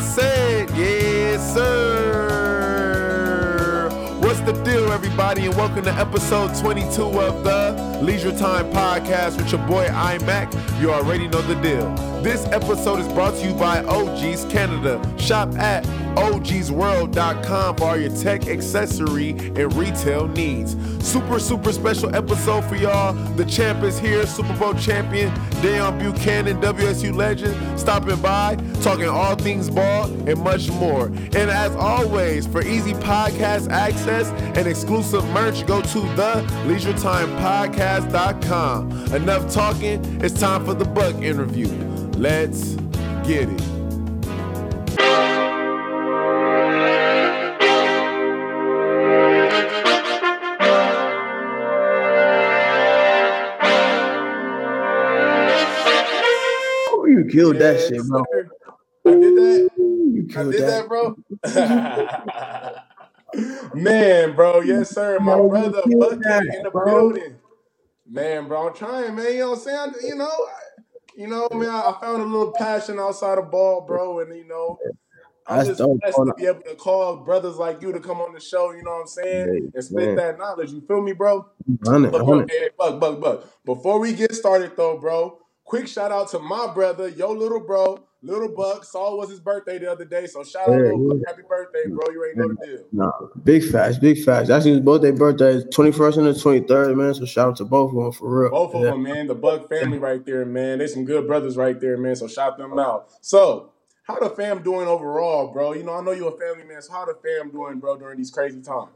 Said, yes, sir. What's the deal, everybody? And welcome to episode 22 of the Leisure Time Podcast with your boy iMac. You already know the deal. This episode is brought to you by OG's Canada. Shop at ogsworld.com for all your tech, accessory, and retail needs. Super, super special episode for y'all. The champ is here, Super Bowl champion, Deone Bucannon, WSU legend, stopping by, talking all things ball and much more. And as always, for easy podcast access and exclusive merch, go to the leisuretimepodcast.com. Enough talking, it's time for the Buck interview. Let's get it. Killed that shit, bro. I did that. You I did that. that, bro. Man, bro, yes, sir. My Man, brother Bucky that, in the bro. building. Man, bro, I'm trying, man. You know what I'm saying? You know, I- you know, man. I found a little passion outside of ball, bro, and you know, I'm That's just dope, blessed to be able to call brothers like you to come on the show. You know what I'm saying? And spit that knowledge. You feel me, bro? Hundred, Before, hundred. hey, Buck, Buck, Buck. Before we get started, though, bro, quick shout out to my brother, yo little bro, little Buck. Saw it was his birthday the other day, so shout out, Yeah, little yeah. Buck. Happy birthday, bro. You ain't know the deal. Nah, big facts, big facts. Actually, his both their birthdays, twenty first and the twenty third, man. So shout out to both of them for real. Both of Yeah. them, man. The Buck family right there, man. They some good brothers right there, man. So shout them out. So, how the fam doing overall, bro? You know, I know you're a family man. So how the fam doing, bro, during these crazy times?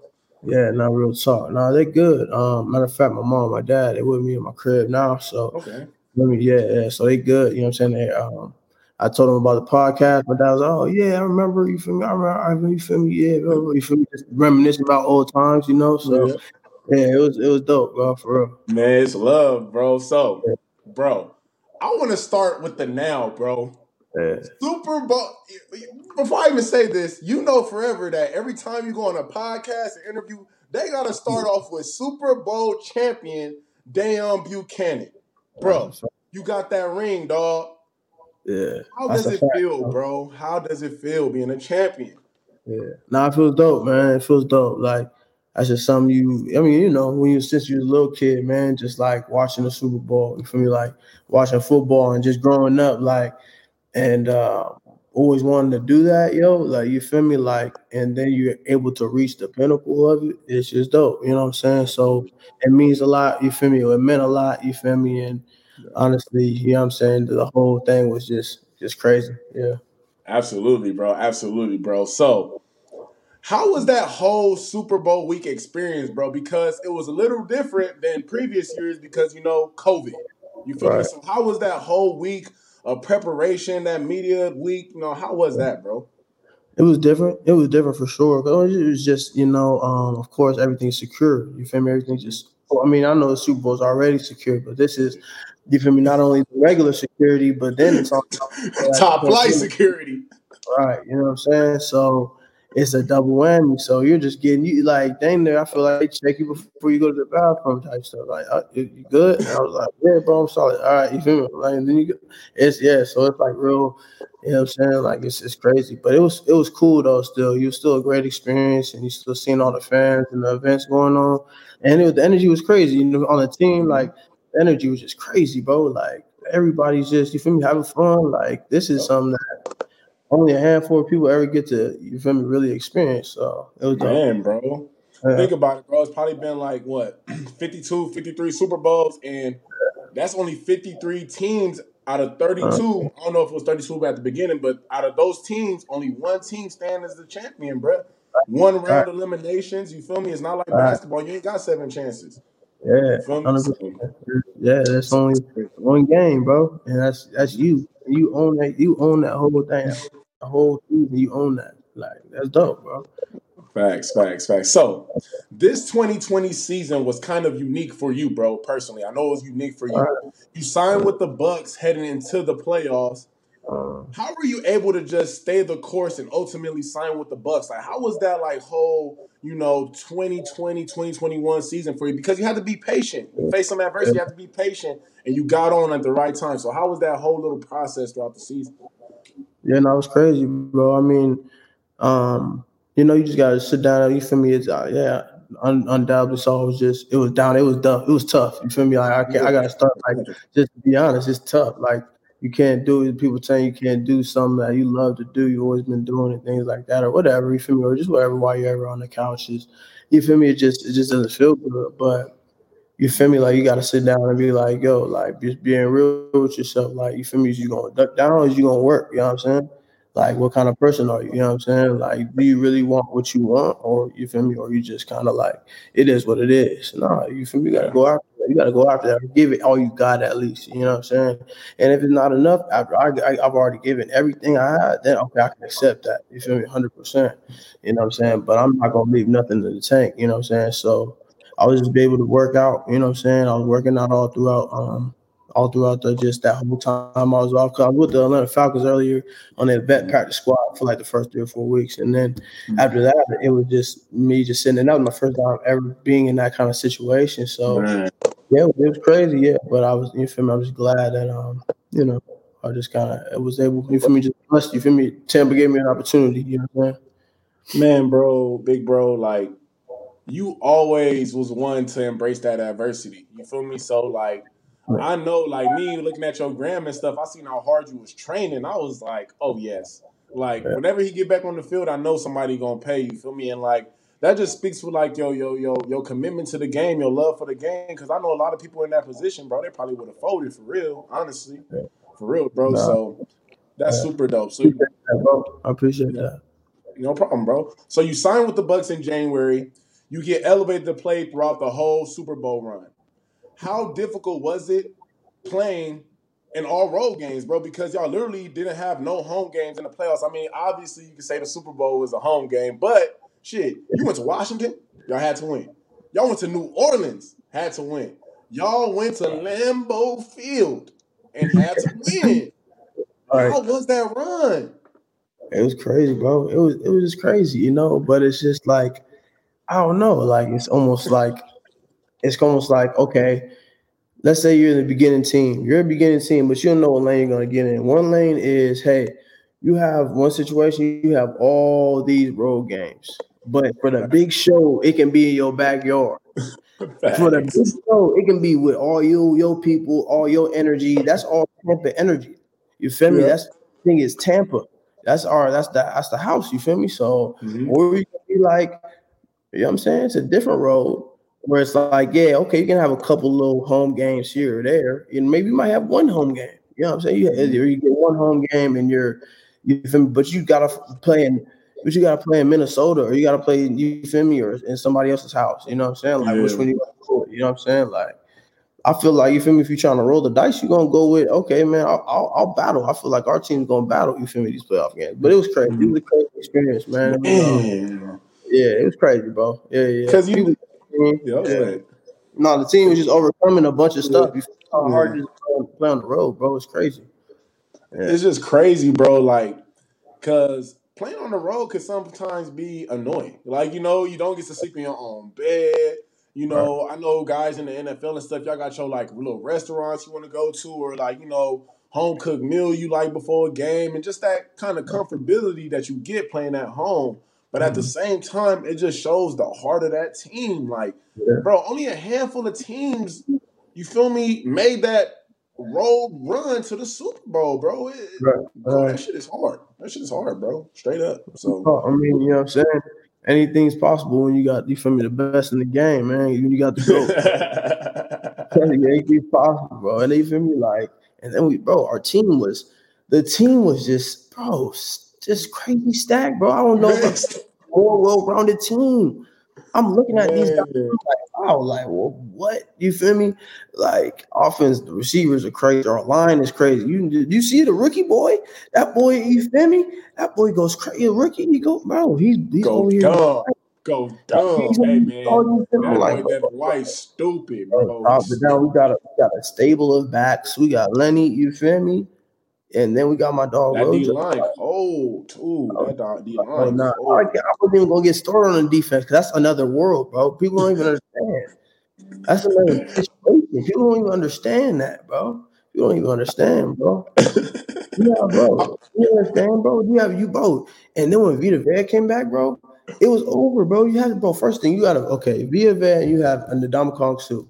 Yeah, not real talk. Nah, they good. Um, matter of fact, my mom, my dad, they with me in my crib now. So Okay. Let me, yeah, yeah. So they good. You know what I'm saying? They, um, I told them about the podcast. My dad was, oh yeah, I remember. You feel me? I remember. I remember you feel me? Yeah, bro. You feel me? Just reminiscing about old times, you know. So Yeah. yeah, it was it was dope, bro, for real. Man, it's love, bro. So, bro, I want to start with the now, bro. Yeah. Super Bowl. Before I even say this, you know forever that every time you go on a podcast or interview, they gotta start off with Super Bowl champion Deone Bucannon. Bro, you got that ring, dog. Yeah. How does it fact, feel, bro. How does it feel being a champion? Yeah. Nah, it feels dope, man. It feels dope. Like that's just something you I mean, you know, when you since you was a little kid, man, just like watching the Super Bowl, you feel me? Like watching football and just growing up, like and uh always wanting to do that, yo. Like you feel me? Like and then you're able to reach the pinnacle of it. It's just dope. You know what I'm saying? So it means a lot, you feel me? It meant a lot, you feel me? And honestly, you know what I'm saying? The whole thing was just just crazy. Yeah. Absolutely, bro. Absolutely, bro. So, how was that whole Super Bowl week experience, bro? Because it was a little different than previous years because you know COVID. You feel me? So, how was that whole week of preparation? That media week, you know, how was that, bro? It was different. It was different for sure. It was just, you know, um, of course, everything's secure. You feel me? Everything's just. I mean, I know the Super Bowl's already secure, but this is, you feel me? Not only the regular security, but then it's on Top flight security. right. You know what I'm saying? So it's a double whammy. So you're just getting you like, dang there. I feel like they check you before you go to the bathroom type stuff. Like, uh, you good? And I was like, yeah, bro, I'm solid. All right, you feel me? Like, then you go, it's yeah. So it's like real. You know what I'm saying? Like it's it's crazy, but it was it was cool though. Still, you still a great experience, and you still seeing all the fans and the events going on, and it the energy was crazy. You know, on the team, like the energy was just crazy, bro. Like everybody's just you feel me having fun. Like this is something that only a handful of people ever get to you feel me really experience. So it was dope. Bro. Yeah. Think about it, bro. It's probably been like what 52, 53 Super Bowls, and that's only 53 teams out of 32. Uh-huh. I don't know if it was 32 at the beginning, but out of those teams, only one team stand as the champion, bro. One round Right. eliminations. You feel me? It's not like Right. basketball. You ain't got seven chances. Yeah, You feel me? 100%. yeah. That's only one game, bro, and that's that's you. You own that. You own that whole thing. Whole season, you own that. Like that's dope, bro. Facts, facts, facts. So, this 2020 season was kind of unique for you, bro. Personally, I know it was unique for you. You signed with the Bucks heading into the playoffs. Um, How were you able to just stay the course and ultimately sign with the Bucks? Like, how was that like whole, you know, 2020, 2021 season for you? Because you had to be patient. You face some adversity, you have to be patient, and you got on at the right time. So, how was that whole little process throughout the season? Yeah, no, it's crazy, bro. I mean, um, you know, you just gotta sit down. You feel me? It's uh, yeah, un- undoubtedly. So it was just, it was down. It was tough. It was tough. You feel me? Like I can't. I gotta start. Like just to be honest, it's tough. Like you can't do it. People saying you can't do something that you love to do. You always been doing it, things like that, or whatever. You feel me? Or just whatever. While you're ever on the couches, you feel me? It just, it just doesn't feel good. But you feel me? Like you gotta sit down and be like, yo, like just being real with yourself. Like you feel me? Is you gonna duck down or is you gonna work? You know what I'm saying? Like what kind of person are you? You know what I'm saying? Like, do you really want what you want, or you feel me? Or you just kind of like it is what it is. No, you feel me? You gotta go after that. You gotta go after that. Give it all you got at least. You know what I'm saying? And if it's not enough, after I, I have already given everything I had, then okay, I can accept that. You feel me? Hundred percent. You know what I'm saying? But I'm not gonna leave nothing in the tank. You know what I'm saying? So I was just be able to work out. You know what I'm saying? I was working out all throughout. Um, all throughout the just that whole time I was off. Cause I was with the Atlanta Falcons earlier on that vet practice squad for like the first three or four weeks, and then mm-hmm. after that, it was just me just sitting. And that was my first time ever being in that kind of situation. So Man. yeah, it was crazy. Yeah, but I was you feel me? I was glad that um you know I just kind of was able you feel me just blessed you feel me. Tampa gave me an opportunity. You know what I'm saying? Man, bro, big bro, like you always was one to embrace that adversity. You feel me? So like I know, like me looking at your gram and stuff, I seen how hard you was training. I was like, oh yes. Like yeah. whenever he get back on the field, I know somebody gonna pay you. Feel me? And like that just speaks for like yo yo yo your commitment to the game, your love for the game. Because I know a lot of people in that position, bro. They probably would have folded for real, honestly, yeah. for real, bro. Nah. So that's yeah. super dope. So I appreciate that. No problem, bro. So you signed with the Bucks in January. You get elevated to play throughout the whole Super Bowl run how difficult was it playing in all road games, bro? Because y'all literally didn't have no home games in the playoffs. I mean, obviously you could say the Super Bowl was a home game, but shit, you went to Washington, y'all had to win. Y'all went to New Orleans, had to win. Y'all went to Lambeau Field and had to win. Right. How was that run? It was crazy, bro. It was it was just crazy, you know. But it's just like I don't know. Like it's almost like it's almost like okay, let's say you're in the beginning team. You're a beginning team, but you don't know what lane you're gonna get in. One lane is hey, you have one situation, you have all these road games. But for the big show, it can be in your backyard. for the big show, it can be with all you your people, all your energy. That's all Tampa energy. You feel me? That's the thing is Tampa. That's our that's the that's the house. You feel me? So mm-hmm. or we can be like, you know what I'm saying? It's a different road where it's like, yeah, okay, you can have a couple little home games here or there, and maybe you might have one home game. You know what I'm saying? You, mm-hmm. you get one home game and you're you feel me, but you gotta play in but you gotta play in Minnesota or you gotta play you feel me or in somebody else's house. You know what I'm saying? Like yeah. which one you want You know what I'm saying? Like I feel like you feel me. If you're trying to roll the dice, you're gonna go with okay, man. I'll, I'll, I'll battle. I feel like our team's gonna battle. You feel me? These playoff games, but it was crazy. It was a crazy experience, man. man. Yeah, it was crazy, bro. Yeah, yeah. Because you, yeah, yeah. No, the team was just overcoming a bunch of stuff. You how hard to play on the road, bro. It's crazy. Yeah. It's just crazy, bro. Like, cause playing on the road could sometimes be annoying. Like, you know, you don't get to sleep in your own bed. You know, right. I know guys in the NFL and stuff, y'all got your like little restaurants you want to go to, or like, you know, home cooked meal you like before a game, and just that kind of comfortability that you get playing at home. But at the mm-hmm. same time, it just shows the heart of that team. Like, yeah. bro, only a handful of teams, you feel me, made that road run to the Super Bowl, bro. It, right. bro that shit is hard. That shit is hard, bro. Straight up. So I mean, you know what I'm saying? Anything's possible when you got you feel me the best in the game, man. You, you got the goat. Anything's possible, bro. And they feel me like, and then we, bro, our team was the team was just, bro, just crazy stack, bro. I don't know if more well-rounded team. I'm looking at these guys like, wow, like, well, what? You feel me? Like, offense, the receivers are crazy. Our line is crazy. You you see the rookie boy? That boy, you feel me? That boy goes crazy. Rookie, he go, bro. He's he's go over here. Dumb. Go dumb, hey man. That like, boy, that white stupid, bro. But now we got a we got a stable of backs. We got Lenny. You feel me? And then we got my dog. That D line cold too. Oh, that dog D line. Oh, nah. I, wasn't even gonna get started on the defense because that's another world, bro. People don't even understand. That's another situation. People don't even understand that, bro. You don't even understand, bro. Yeah, bro. You understand, bro? You have you both. And then when Vita Vea came back, bro, it was over, bro. You had bro. First thing you gotta okay, Vita Vea, you have a Ndamukong Suh.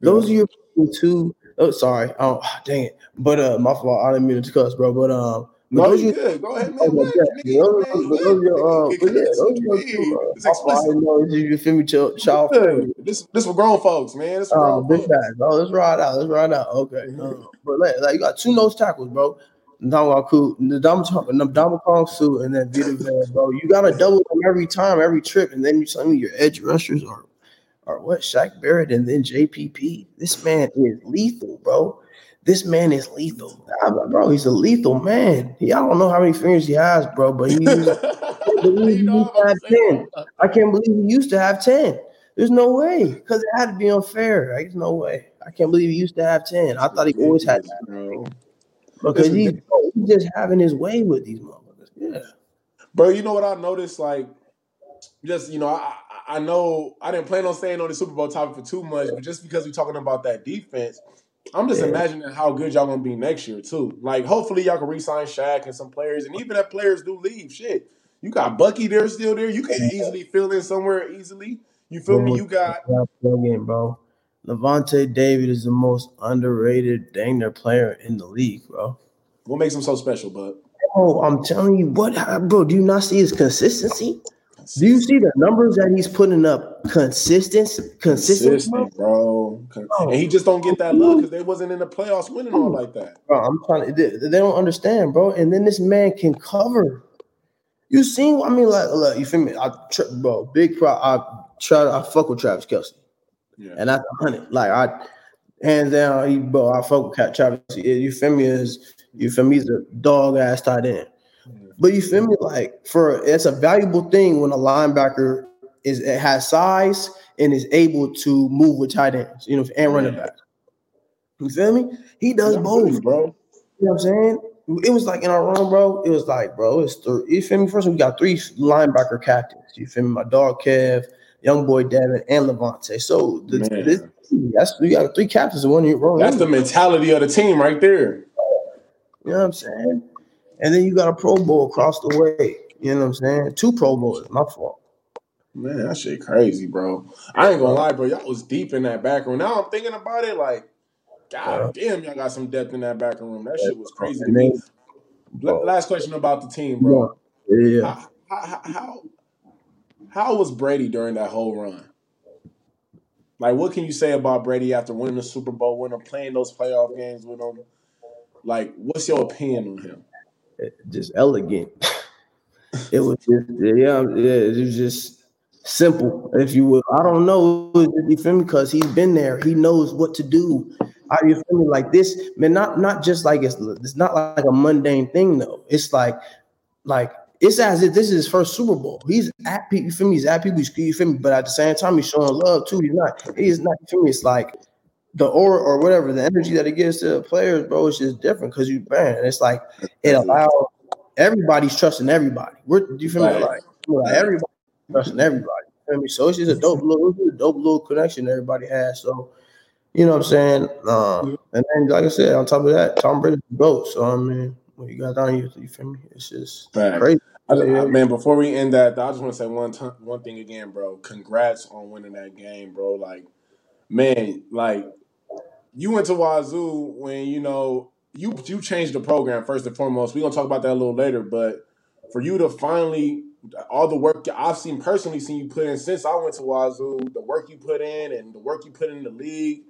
Those yeah. are your two. Oh, sorry. Oh, dang it. But uh, my fault. I didn't mean to cuss, bro. But um, no, you good. Go ahead, man. Oh. Those, your, uh, yeah, those your two. I know you feel me, child. child this, this for grown folks, man. This for uh, grown big folks. Oh, let's ride out. Let's ride out. Okay. Uh, but like, like, you got two nose tackles, bro. Ndamukong, Ndamukong Suh, and then Vita Vea, bro. You gotta double them every time, every trip, and then you tell me your edge rushers are, are what Shaq Barrett and then JPP. This man is lethal, bro. This man is lethal, bro. He's a lethal man. He, I don't know how many fingers he has, bro, but he, used, he used to have ten. I can't believe he used to have ten. There's no way because it had to be unfair. Right? There's no way. I can't believe he used to have ten. I thought he always had that, bro. Because he's, he's just having his way with these motherfuckers. Yeah, bro. You know what I noticed? Like, just you know, I I know I didn't plan on staying on the Super Bowl topic for too much, but just because we're talking about that defense I'm just yeah. imagining how good y'all gonna be next year too. Like, hopefully y'all can re-sign Shaq and some players, and even if players do leave, shit, you got Bucky there still there. You can easily fill in somewhere easily. You feel me? You got again, bro. Lavonte David is the most underrated dang near player in the league, bro. What makes him so special, bud? Oh, I'm telling you, what, bro? Do you not see his consistency? Do you see the numbers that he's putting up? Consistent, consistent, consistent bro. Oh. And he just don't get that love because they wasn't in the playoffs winning all like that. Bro, I'm trying to. They, they, don't understand, bro. And then this man can cover. You seen? I mean, like, look, you feel me? I, bro, big pro. I try. I fuck with Travis Kelce, yeah. and that's a hundred. Like I, hands down, he, bro. I fuck with Travis. You feel me? Is you feel me? He's a dog ass tight end. But you feel me? Like for it's a valuable thing when a linebacker is it has size and is able to move with tight ends, you know, and running back. You feel me? He does both, bro. You know what I'm saying? It was like in our run, bro. It was like, bro, it's three. You feel me? First, we got three linebacker captains. You feel me? My dog Kev, young boy Devin, and Lavonte. So the, this, that's we got three captains in one year. That's the mentality of the team right there. You know what I'm saying? And then you got a Pro Bowl across the way. You know what I'm saying? Two Pro Bowls. My fault. Man, that shit crazy, bro. I ain't gonna lie, bro. Y'all was deep in that back room. Now I'm thinking about it, like, God damn, y'all got some depth in that back room. That shit was crazy to me. Last question about the team, bro. Yeah. How, how, how, how was Brady during that whole run? Like, what can you say about Brady after winning the Super Bowl, winning, playing those playoff games with him? Like, what's your opinion on him? Just elegant. it was just yeah, it was just simple, if you will. I don't know, you feel me? Because he's been there. He knows what to do. Are you feel me? Like this, man. Not not just like it's it's not like a mundane thing though. It's like like it's as if this is his first Super Bowl. He's at people. You feel me? He's at people. You feel me? But at the same time, he's showing love too. He's not. He's not. You feel me? It's like the aura or whatever, the energy that it gives to the players, bro, it's just different because you man, it's like it allows everybody's trusting everybody. We're do you feel right. me? Like, like everybody trusting everybody. You feel me? So it's just a dope little a dope little connection everybody has. So you know what I'm saying? Uh, and then like I said, on top of that, Tom Brady's GOAT. So I mean, when you got down here, you feel me? It's just right. crazy. I, I, man, before we end that, I just want to say one t- one thing again, bro. Congrats on winning that game, bro. Like, man, like you went to Wazoo when you know you you changed the program first and foremost. We're gonna talk about that a little later, but for you to finally all the work I've seen personally seen you put in since I went to Wazoo, the work you put in and the work you put in the league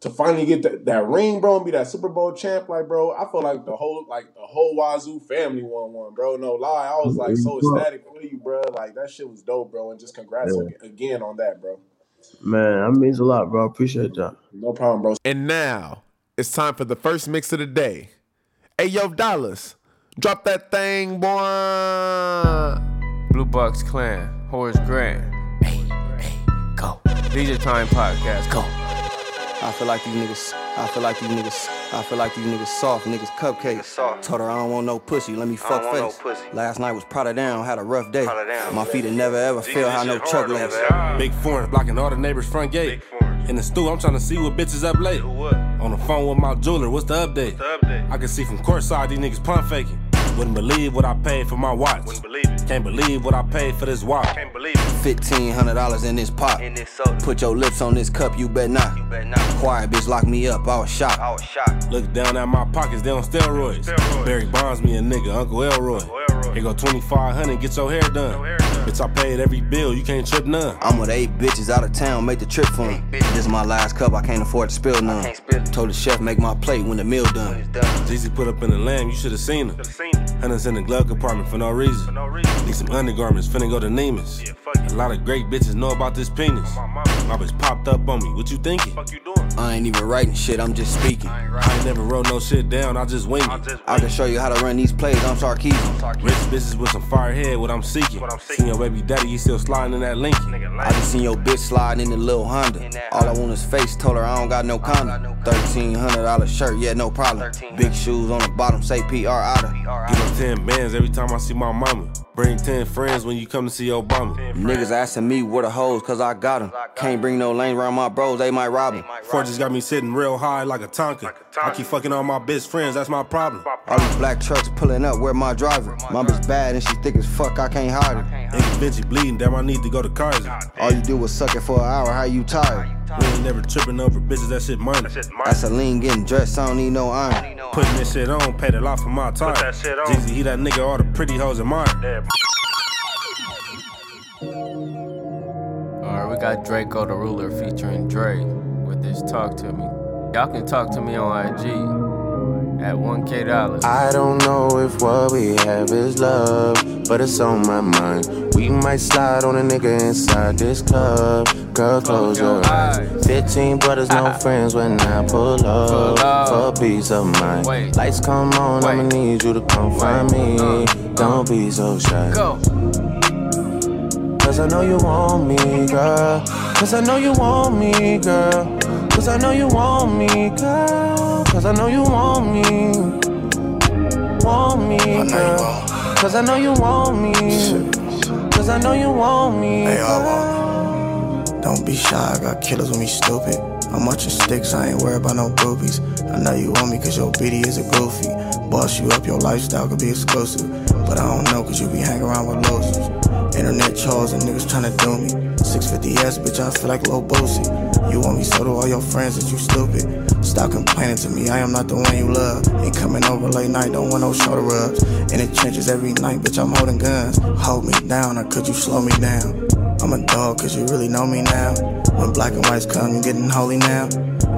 to finally get that, that ring, bro, and be that Super Bowl champ, like, bro, I feel like the whole like the whole Wazoo family won one, bro. No lie, I was like so ecstatic for you, bro. Like that shit was dope, bro, and just congrats yeah. again on that, bro. Man, that means a lot, bro. Appreciate that. No problem, bro. And now it's time for the first mix of the day. Hey, yo, Dollars, drop that thing, boy. Blue Bucks Clan, Horace Grant. Hey, hey, go. Leisure Time Podcast, go. I feel like these niggas, I feel like these niggas, I feel like these niggas soft, niggas cupcakes. Soft. Told her I don't want no pussy, let me fuck face. No Last night was Prada down, had a rough day. Down, My feet had never ever feel how no chuck legs. Big foreign blocking all the neighbors' front gate. In the stool, I'm trying to see what bitches up late. On the phone with my jeweler, what's the update? The update. I can see from courtside these niggas pump faking. Wouldn't believe what I paid for my watch. Wouldn't believe it. Can't believe what I paid for this watch. Can't believe it. Fifteen hundred dollars in this pot. In this soda. Put your lips on this cup, you bet not. You better not. Quiet bitch lock me up, I was shocked. I was shocked. Look down at my pockets, they on steroids. Steroids. Barry Bonds me a nigga, Uncle Elroy. Uncle Elroy. Here go 2500 get your hair done. Your hair done. Bitch, I paid every bill, you can't trip none. I'm with eight bitches out of town, make the trip for Eight bitches. This my last cup, I can't afford to spill none. spill. Told the chef make my plate when the meal done. done. Jeezy put up in the lamb, you should've seen her. Should've seen it. Hundreds in the glove compartment for no For reason. no reason. Need some undergarments, finna go to Neiman's. Yeah. A lot of great bitches know about this penis. My mama. My bitch popped up on me, what you thinking? Fuck you doing? I ain't even writing shit, I'm just speaking. I ain't I ain't never wrote no shit down, I just wing it. I can show you how to run these plays, I'm Sarkisian. Rich bitches with some fire head, what I'm seeking. What I'm seeking. Seen your baby daddy, you still sliding in that Lincoln. Nigga I lame. just seen your bitch sliding in the little Honda. All I want is face, told her I don't got no got condom. no. Thirteen hundred dollar shirt, yeah, no problem. Big shoes on the bottom, say PR Otter. Alright. Give them 10 bands every time I see my mama. Bring 10 friends when you come to see Obama. Niggas asking me where the hoes, cause I got 'em. Can't bring no lanes around my bros, they might rob 'em. Ford just got me sitting real high like a Tonka. Like a Tonka. I keep fucking all my best friends, that's my problem. All these black trucks pulling up, where my driver? My bitch bad and she thick as fuck, I can't hide her. Nigga Vinci bleeding, damn, I need to go to Kaiser. All you do is suck it for an hour, how you tired? We ain't never tripping over bitches, that shit money. Shit, mine. That's a lean getting dressed, I don't need no iron. Putting this shit on, paid a lot for my time. that shit on. Jeezy, he that nigga, all the pretty hoes admire. Yeah, Alright, we got Drakeo the Ruler featuring Dre with this Talk to Me. Y'all can talk to me on IG at 1kdollaz. I don't know if what we have is love, but it's on my mind. We might slide on a nigga inside this club. Girl, close your eyes. 15 brothers, no friends when I pull up for peace of mind. Lights come on, I'ma need you to come find me. Uh. Don't be so shy. Go. Cause I know you want me, girl. Cause I know you want me, girl. Cause I know you want me, girl. Cause I know you want me. Want me, girl. Cause I know you want me. Cause I know you want me. Hey, I girl. Don't be shy, I got killers when we stupid. I'm watching sticks, I ain't worried about no groupies. I know you want me cause your BD is a goofy. Boss you up, your lifestyle could be exclusive. But I don't know cause you be hanging around with losers. Internet trolls and niggas tryna do me. 650S, bitch, I feel like Lil Boosie. You want me so do all your friends that you stupid. Stop complaining to me, I am not the one you love. Ain't coming over late night, don't want no shoulder rubs. In the trenches every night, bitch, I'm holding guns. Hold me down or could you slow me down? I'm a dog cause you really know me now. When black and whites come, you getting holy now.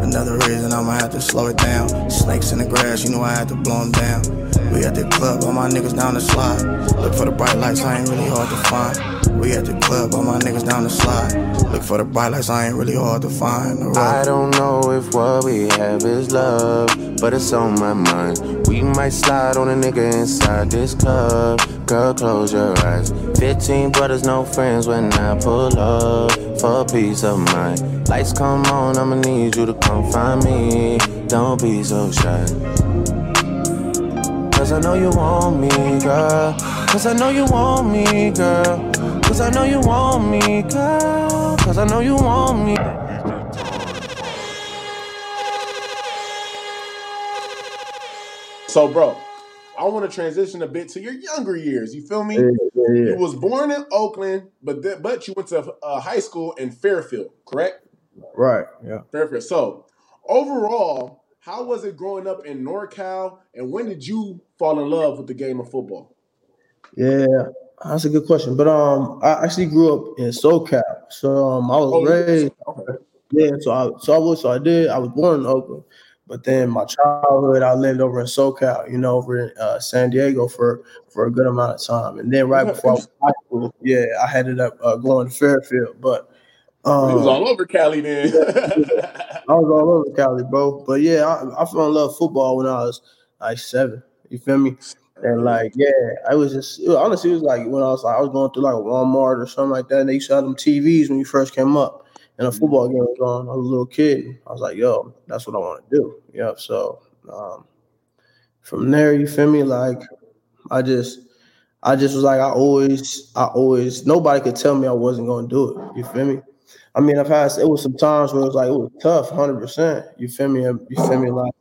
Another reason I'ma have to slow it down. Snakes in the grass, you know I had to blow them down. We at the club, all my niggas down the slide. Look for the bright lights, I ain't really hard to find. We at the club, all my niggas down the slide. Look for the bright lights, I ain't really hard to find. I don't know if what we have is love, but it's on my mind. We might slide on a nigga inside this club. Girl, close your eyes. 15 brothers, no friends when I pull up for peace of mind. Lights come on, I'ma need you to come find me. Don't be so shy. Cause I know you want me, girl. Cause I know you want me, girl. Cause I know you want me, girl. Cause I know you want me. So, bro, I want to transition a bit to your younger years. You feel me? Yeah, yeah, yeah. You was born in Oakland, but th- but you went to uh, high school in Fairfield, correct? Right. Yeah. Fairfield. So, overall, how was it growing up in NorCal, and when did you fall in love with the game of football? Yeah. That's a good question. But um I actually grew up in SoCal. So um I was Oh, raised okay. yeah, so I so I was so I did I was born in Oakland. But then my childhood I lived over in SoCal, you know, over in uh, San Diego for for a good amount of time. And then right before I was in high school, yeah, I ended up uh, going to Fairfield. But um it was all over Cali then. I was all over Cali, bro. But yeah, I, I fell in love with football when I was like seven. You feel me? And like, yeah, I was just it was- honestly, it was like when I was like I was going through like Walmart or something like that. And they used to have them TVs when you first came up, and a football game was on. I was a little kid. I was like, yo, that's what I want to do. Yep. So um, from there, you feel me? Like, I just, I just was like, I always, I always, nobody could tell me I wasn't going to do it. You feel me? I mean, I've had it was some times where it was like it was tough, hundred percent. You feel me? You feel me? Like,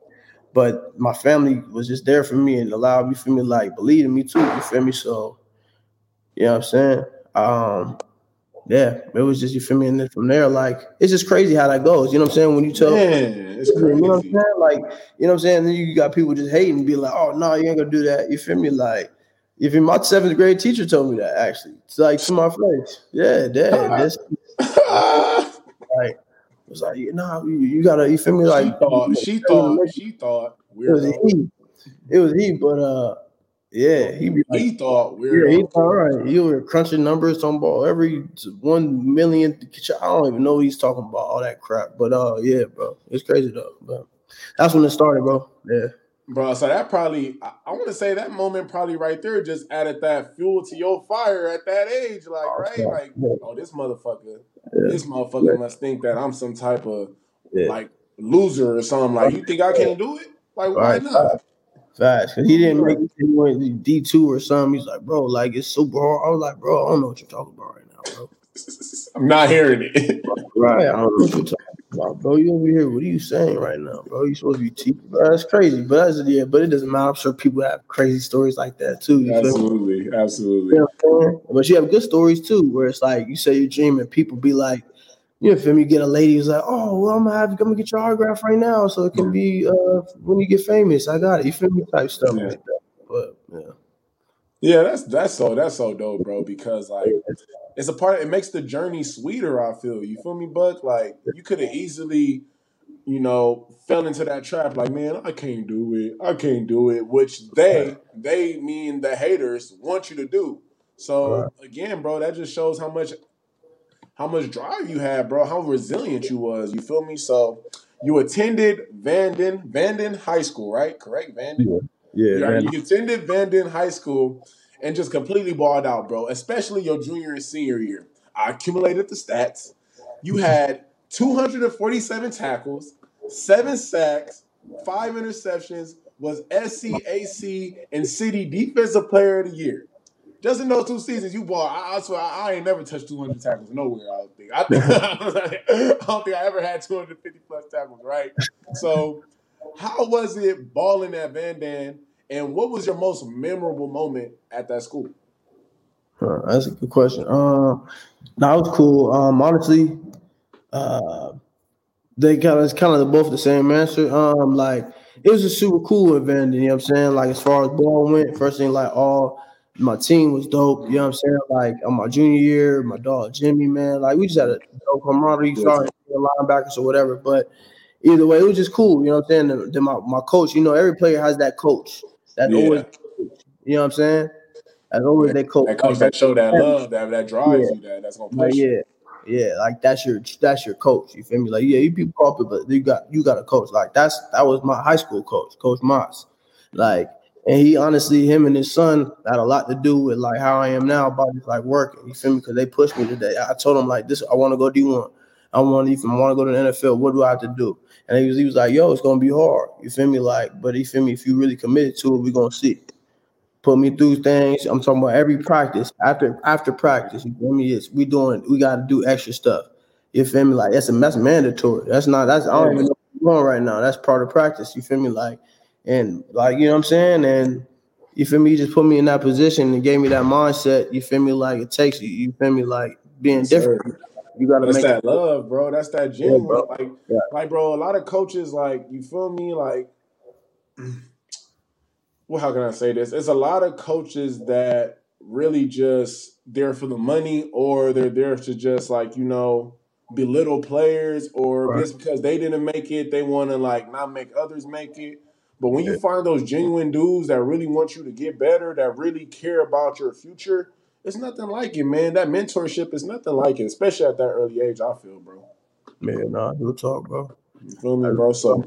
but my family was just there for me and allowed me, feel me, like believe in me too. You feel me? So, you know what I'm saying? Um, yeah, it was just you feel me, and then from there, like it's just crazy how that goes. You know what I'm saying? When you tell, yeah, it's crazy. you know what I'm saying? Like, you know what I'm saying? Then you got people just hating, be like, oh no, you ain't gonna do that. You feel me? Like, if my seventh grade teacher told me that actually, it's like to my face, yeah, dad, this like it was like, you know, you, you gotta, you feel me? Like, she thought, she thought, she thought, it was he, it was he, but uh, yeah, he be like, He thought, yeah, he all right. You were crunching numbers on ball every one million. I don't even know what he's talking about all that crap, but uh, yeah, bro, it's crazy though. But that's when it started, bro. Yeah, Bro, so that probably, I, I want to say that moment probably right there just added that fuel to your fire at that age. Like, oh, right? yeah, Like, oh, this motherfucker, Yeah. this motherfucker must think that I'm some type of Yeah. like loser or something. Like, you think I can't do it? Like, why Right. not? Facts. Cause he didn't make it. D two or something. He's like, bro, like it's super hard. I was like, bro, I don't know what you're talking about right now, bro. I'm not hearing it. Right. I don't know what you're talking about, bro. You over here? What are you saying right now, bro? You supposed to be teaching, bro. That's crazy, but that's yeah. But it doesn't matter. I'm sure people have crazy stories like that too. You feel me? absolutely, absolutely. You know what I'm saying? But you have good stories too, where it's like you say you dream and people be like, you know, feel me? You get a lady who's like, oh, well, I'm gonna have, I'm gonna get your autograph right now, so it can be uh when you get famous. I got it. You feel me? Type stuff Yeah. like that. Yeah, that's that's so that's so dope, bro. Because like it's a part. Of, It makes the journey sweeter. I feel you feel me, Buck. Like you could have easily, you know, fell into that trap. Like, man, I can't do it. I can't do it. Which they they mean the haters want you to do. So again, bro, that just shows how much how much drive you had, bro. How resilient you was. You feel me? So you attended Vanden Vanden High School, right? Correct, Vanden. yeah, Yeah, man. you attended Vanden High School and just completely balled out, bro. Especially your junior and senior year. I accumulated the stats. You had 247 tackles, seven sacks, five interceptions, was SCAC and City Defensive Player of the Year. Just in those two seasons, you ball. I, I swear, I, I ain't never touched 200 tackles nowhere. I don't think. I, I don't think I ever had 250 plus tackles. Right. So, how was it balling at Vanden, and what was your most memorable moment at that school? Huh, that's a good question. Um, that was cool. Um, honestly, uh, they kind of it's kind of both the same answer. Um, like it was a super cool event. You know what I'm saying? Like as far as ball went, first thing like all my team was dope. You know what I'm saying? Like on my junior year, my dog Jimmy, man, like we just had a dope camaraderie. Sorry, linebackers or whatever, but either way, it was just cool. You know what I'm saying? Then my, my coach, you know, every player has that coach. That's Yeah. always, you know what I'm saying? As always they coach. That coach that show that love, that that drives you, that that's gonna Like, push you. yeah, yeah, like that's your that's your coach. You feel me? Like, yeah, you people call it, but you got you got a coach. Like that's that was my high school coach, Coach Moss. Like, and he honestly, him and his son had a lot to do with like how I am now about like working. You feel me? Because they pushed me today. I told him like this, I want to go D one. I want to even want to go to the NFL. What do I have to do? And he was he was like, yo, it's gonna be hard. You feel me? Like, but he feel me? If you really committed to it, we're gonna see put me through things. I'm talking about every practice after after practice. You feel me? It's we doing we got to do extra stuff. You feel me? Like that's a that's mandatory. That's not that's I don't even know what's going right now. That's part of practice. You feel me? Like and like you know what I'm saying. And you feel me? You just put me in that position and gave me that mindset. You feel me? Like it takes you. You feel me? Like being different. You got to That's make that love, bro. That's that genuine. bro. Like, Yeah. like, bro. A lot of coaches, like, you feel me? Like, well, how can I say this? It's a lot of coaches that really just there for the money, or they're there to just like you know belittle players, or Right. just because they didn't make it, they want to like not make others make it. But when you find those genuine dudes that really want you to get better, that really care about your future, it's nothing like it, man. That mentorship is nothing like it, especially at that early age. I feel, bro. man. Nah, real talk, bro. You feel me, bro? So,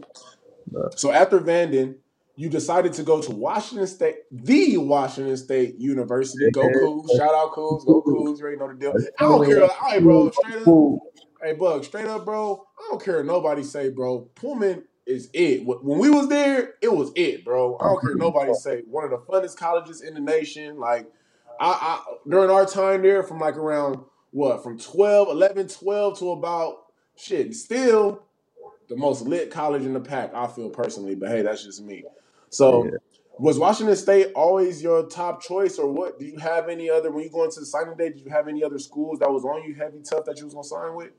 Nah. so after Vanden, you decided to go to Washington State, the Washington State University. Go. Cougs! Shout out Cougs! Go Cougs! You already know the deal. I don't care. All right, bro. Straight up, hey, Bug. Straight up, bro. I don't care. Nobody say, bro. Pullman is it. When we was there, it was it, bro. I don't care. Nobody say one of the funnest colleges in the nation. Like, I, I during our time there, from like around what from 12, 11, 12 to about shit. Still the most lit college in the pack. I feel personally, but hey, that's just me. So. Yeah. Was Washington State always your top choice, or what? Do you have any other when you go into the signing day? Did you have any other schools that was on you heavy tough that you was gonna sign with?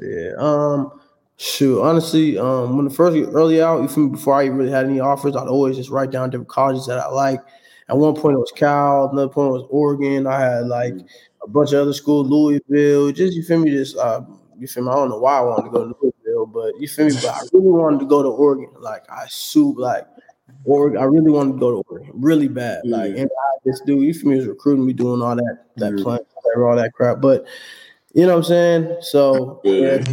Yeah. Um. Shoot. Honestly, um, when the first early out, even before I really had any offers, I'd always just write down different colleges that I like. At one point, it was Cal. Another point was Oregon. I had like a bunch of other schools, Louisville. Just you feel me? Just uh, you feel me? I don't know why I wanted to go to Louisville, but you feel me? But I really wanted to go to Oregon. Like I soup like. Oregon, I really wanted to go to Oregon, really bad. Like, and I, this dude, you feel me, was recruiting me, doing all that, that plan, all that crap. But you know what I'm saying? So Yeah.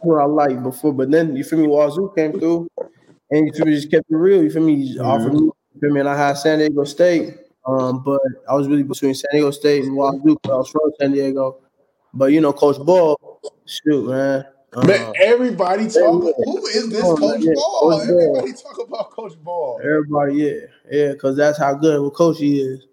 what I liked before. But then you feel me, Wazoo came through, and you feel me, just kept it real. You feel me? He offered me. You feel me? And I had San Diego State, um, but I was really between San Diego State and Wazoo. 'cause I was from San Diego, but you know, Coach Ball, shoot, man. Uh, Man, everybody talk. Who is this Coach yeah, Ball? Coach Ball. Everybody talk about Coach Ball. everybody, yeah, yeah, because that's how good of a coach he is.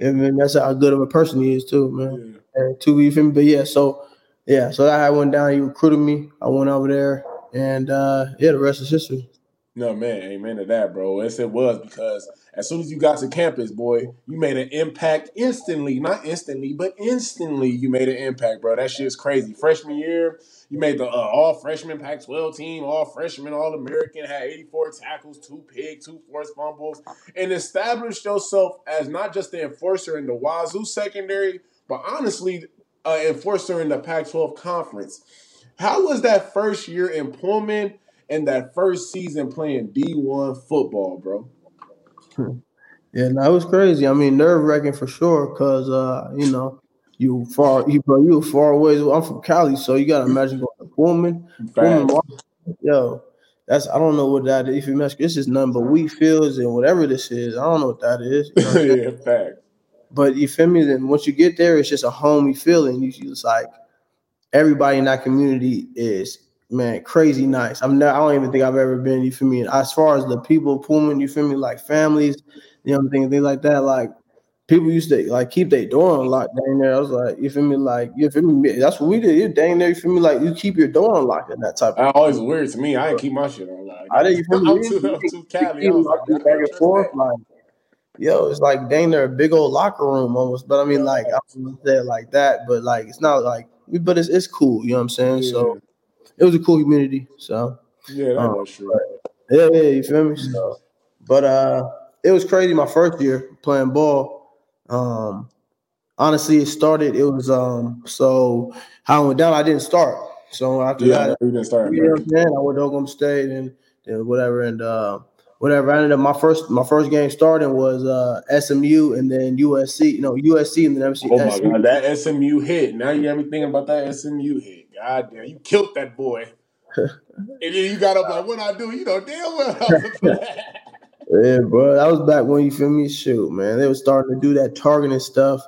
And then that's how good of a person he is too, man. Yeah. And two, you feel me? But yeah, so yeah, so that I went down. He recruited me. I went over there, and uh yeah, the rest is history. No man, amen to that, bro. Yes, it was because as soon as you got to campus, boy, you made an impact instantly. Not instantly, but instantly, you made an impact, bro. That shit's crazy. Freshman year, you made the uh, all freshman Pac-12 team, all freshman, all American, had 84 tackles, two pig, two forced fumbles, and established yourself as not just the enforcer in the Wazoo secondary, but honestly, uh, enforcer in the Pac-12 conference. How was that first year in Pullman and that first season playing D1 football, bro? Yeah, that was crazy. I mean, nerve wracking for sure, cause uh, you know, you far, you bro, you far away. I'm from Cali, so you gotta imagine going to Pullman. Pullman, yo, that's I don't know what that is. If you mess, this is nothing but wheat fields and whatever this is. I don't know what that is. You know what I'm saying? yeah, fact. But you feel me? Then once you get there, it's just a homey feeling. You just like everybody in that community is man crazy nice. I'm not. I don't even think I've ever been. You feel me? As far as the people, Pullman, you feel me? Like families, you know, things, things like that. Like people used to like keep their door unlocked down there. I was like, you feel me? Like you feel me? That's what we did. You dang there. You feel me? Like you keep your door unlocked in that type of. That always weird to me. I ain't keep my shit on. Like, I didn't you feel me? I'm too, I'm too Cali. I was like, back and forth, that. like yo, it's like dang near a big old locker room almost. But I mean, like I say it like that, but like it's not like, but it's it's cool. You know what I'm saying? So it was a cool community. So yeah, that um, was true. yeah, yeah, you feel me? So, but uh, it was crazy. My first year playing ball. Um, honestly, it started. It was um, so how I went down. I didn't start. So after Yeah, that, we didn't start. you know what I'm saying? I went to Oklahoma State and, and whatever, and uh, whatever. I ended up my first my first game starting was uh, SMU and then USC. You know USC and then MC. Oh my god, that SMU hit. Now you have me thinking about that SMU hit. God damn, you killed that boy. and then you got up like, what I do? You know damn well. Yeah, bro. That was back when you feel me. Shoot, man. They were starting to do that targeting stuff.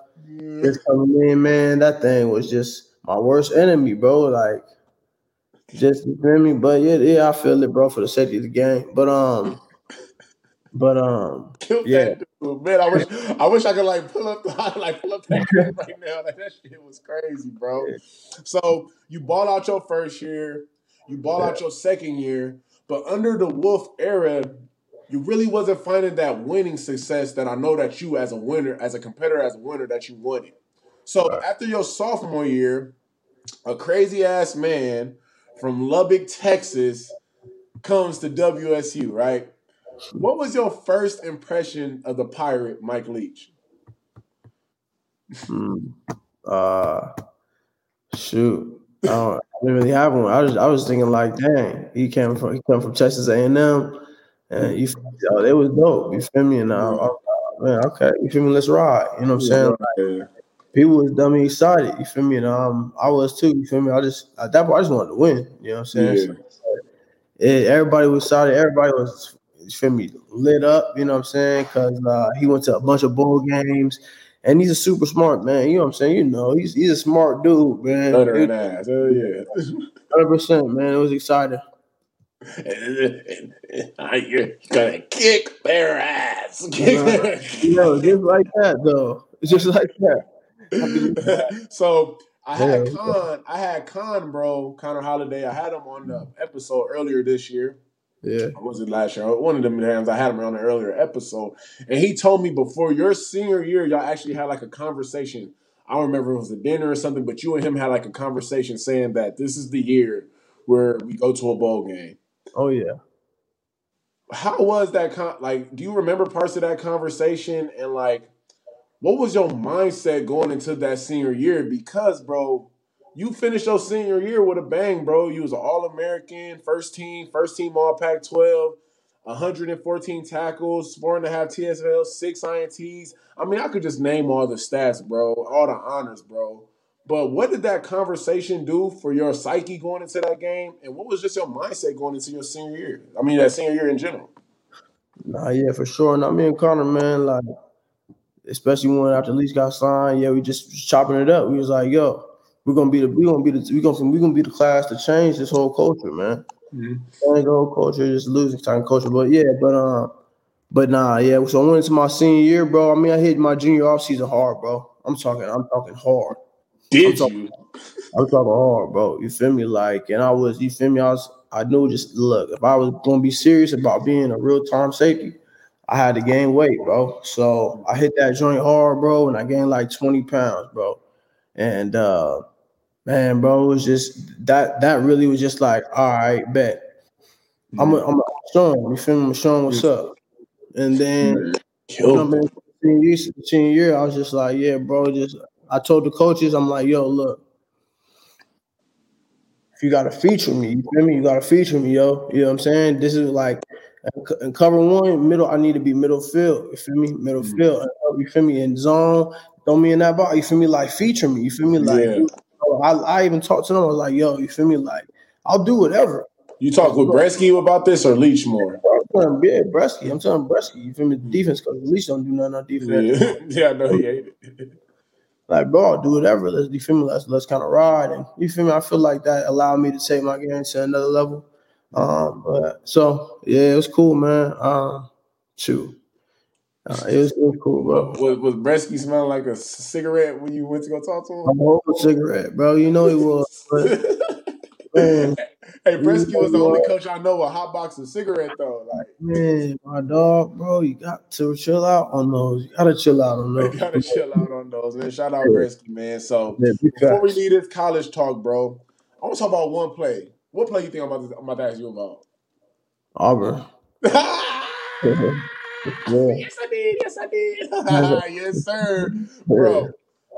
Just coming in, man. That thing was just my worst enemy, bro. Like, just you feel me. But yeah, yeah, I feel it, bro, for the safety of the game. But um, but um, killed Yeah. Man. I wish I wish I could like pull up like pull up that right now. Like, that shit was crazy, bro. So you ball out your first year, you ball out your second year, but under the Wulff era, you really wasn't finding that winning success that I know that you as a winner, as a competitor, as a winner, that you wanted. So after your sophomore year, a crazy ass man from Lubbock, Texas, comes to WSU, right? What was your first impression of the pirate, Mike Leach? hmm, uh, shoot, I, don't, I didn't really have one. I was I was thinking like, dang, he came from he come from Texas A and M, and you, oh, it was dope. You feel me? And I, I, man, okay, you feel me? Let's ride. You know what I'm saying? Yeah. people was dummy excited. You feel me? And um, I was too. You feel me? I just at that point, I just wanted to win. You know what I'm saying? Yeah. So, it, everybody was excited. Everybody was you feel me lit up. You know what I'm saying? Because uh, he went to a bunch of bowl games, and he's a super smart man. You know what I'm saying? You know, he's he's a smart dude, man. Butter ass. Oh yeah. Hundred percent, man. It was exciting. You're gonna kick their ass. You know, just like that though. It's just like that. so I had. Con, I had Con, bro, Connor Halliday. I had him on the episode earlier this year. Yeah. Or was it last year? One of them hands I had him on an earlier episode, and he told me before your senior year, y'all actually had like a conversation. I don't remember if it was a dinner or something, but you and him had like a conversation saying that this is the year where we go to a bowl game. Oh yeah. How was that? Con- like, do you remember parts of that conversation? And like, what was your mindset going into that senior year? Because, bro, you finished your senior year with a bang, bro. You was an All American, first team, first team All Pac 12, 114 tackles, four and a half TFL, six INTs. I mean, I could just name all the stats, bro, all the honors, bro. But what did that conversation do for your psyche going into that game? And what was just your mindset going into your senior year? I mean, that senior year in general. Nah, yeah, for sure. And I mean, Connor, man, like, especially when after Leach got signed, yeah, we just chopping it up. We was like, yo, we're gonna be the we gonna be the we gonna we gonna be the class to change this whole culture, man. Change the whole culture, just losing time culture. But yeah, but uh, but nah, yeah. So I went into my senior year, bro. I mean, I hit my junior off season hard, bro. I'm talking, I'm talking hard. Did I'm you? I'm talking hard, bro. You feel me? Like, and I was, you feel me? I was, I knew just look, if I was gonna be serious about being a real time safety, I had to gain weight, bro. So I hit that joint hard, bro, and I gained like 20 pounds, bro. And uh man, bro, it was just that that really was just like, all right, bet. I'm a, I'm a show you feel me? I'm showing what's up. And then when Killed I'm in senior year, senior year, I was just like, yeah, bro, just I told the coaches, I'm like, yo, look, if you gotta feature me, you feel me? You gotta feature me, yo. You know what I'm saying? This is like in cover one, middle, I need to be middle field. You feel me? Middle Mm-hmm. field. You feel me? In zone, throw me in that box. You feel me? Like feature me. You feel me? Like Yeah. I, I even talked to them. I was like, yo, you feel me? Like I'll do whatever. You talk with Breske about this or Leach more? I'm telling yeah, Breske. I'm telling Breske. You feel me? Defense coach. At least don't do nothing on defense. Yeah, yeah I know he ate it. like, bro, I'll do whatever. Let's you feel me? Let's let's kind of ride and you feel me. I feel like that allowed me to take my game to another level. Um, but so yeah, it was cool, man. Um, shoot, uh, it was it was cool, bro. Was, was Breske smelling like a cigarette when you went to go talk to him? I'm a whole cigarette, bro. You know he was. But, man, hey, Breske was the only coach I know with hot box of cigarette though. Like, man, my dog, bro, you got to chill out on those. You gotta chill out on those. you gotta chill out on those, man. Shout out Breske, man. So Yeah, before we leave this college talk, bro, I want to talk about one play. What play you think I'm about to, I'm about to ask you about? Auburn. Yes, I did. Yes, I did. yes, sir, bro.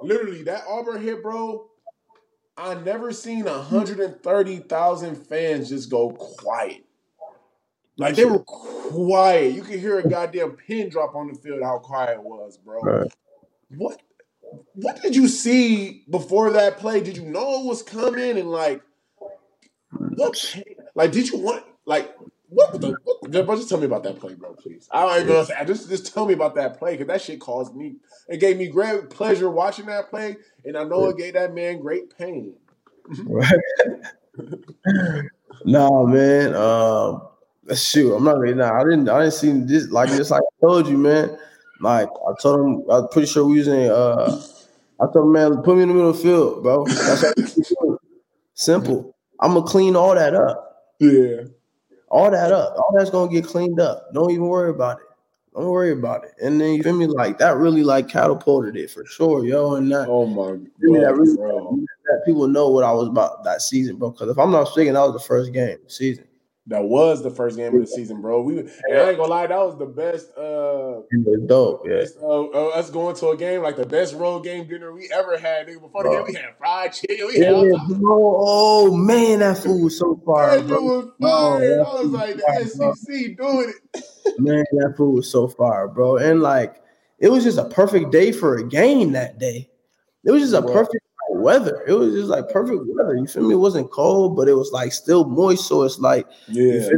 Literally, that Auburn hit, bro. I never seen hundred and thirty thousand fans just go quiet. Like they were quiet. You could hear a goddamn pin drop on the field. How quiet it was, bro. Right. What? What did you see before that play? Did you know it was coming? And like, what? Like, did you want? Like, what the? What, bro, just tell me about that play, bro, please. I don't even know. Just, just tell me about that play because that shit caused me. It gave me great pleasure watching that play, and I know it gave that man great pain. Right. nah, man. Um, shoot, I'm not really. Nah, I didn't. I didn't see this like this. Like I told you, man. Like I told him, I'm pretty sure we was in. Uh, I told him, man, put me in the middle of the field, bro. That's all you can do. simple. I'm gonna clean all that up. Yeah. All that up. All that's gonna get cleaned up. Don't even worry about it. Don't worry about it. And then you feel me? Like that really like catapulted it for sure, yo. And that, Oh my me? that god, really bro. that people know what I was about that season, bro. Because if I'm not mistaken, that was the first game of the season. That was the first game of the season, bro. We and I ain't gonna lie, that was the best. uh It was dope, yeah. best, uh, uh, us going to a game like the best road game dinner we ever had. Nigga. Before the game, we had fried chicken. We Yeah, had. Oh man, that food was so fire, That bro. was Oh, fire. that I was like, fire, the bro. SEC doing it. Man, that food was so fire, bro. And like, it was just a perfect day for a game that day. It was just a Bro. perfect weather. It was just like perfect weather. You feel me? It wasn't cold, but it was like still moist. So it's like Yeah.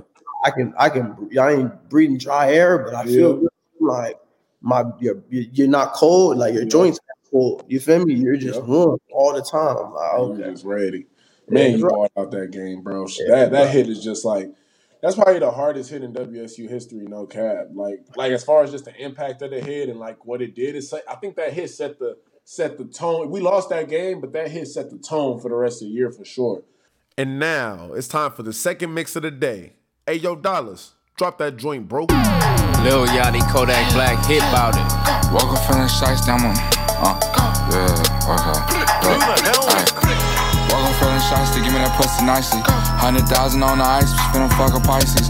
I can, I can, I ain't breathing dry air, but I feel Yeah. good. like my you're you're not cold, like your Yeah. joints are cold. You feel me? You're just Yep. warm all the time. I'm like, okay. was ready. Man, you bought out that game, bro. Yeah, that that bro. hit is just like that's probably the hardest hit in WSU history, no cap. Like like as far as just the impact of the hit and like what it did, is I think that hit set the set the tone. We lost that game, but that hit set the tone for the rest of the year for sure. And now it's time for the second mix of the day. Hey, yo, Dollars, drop that joint, bro. Lil Yachty Kodak Black hit bout it. Walk up feeling shice down on. Uh, yeah, okay. Look, ay. Walk up feeling shice to give me that pussy nicely. Hundred thousand on the ice, spin a fuck a Pisces.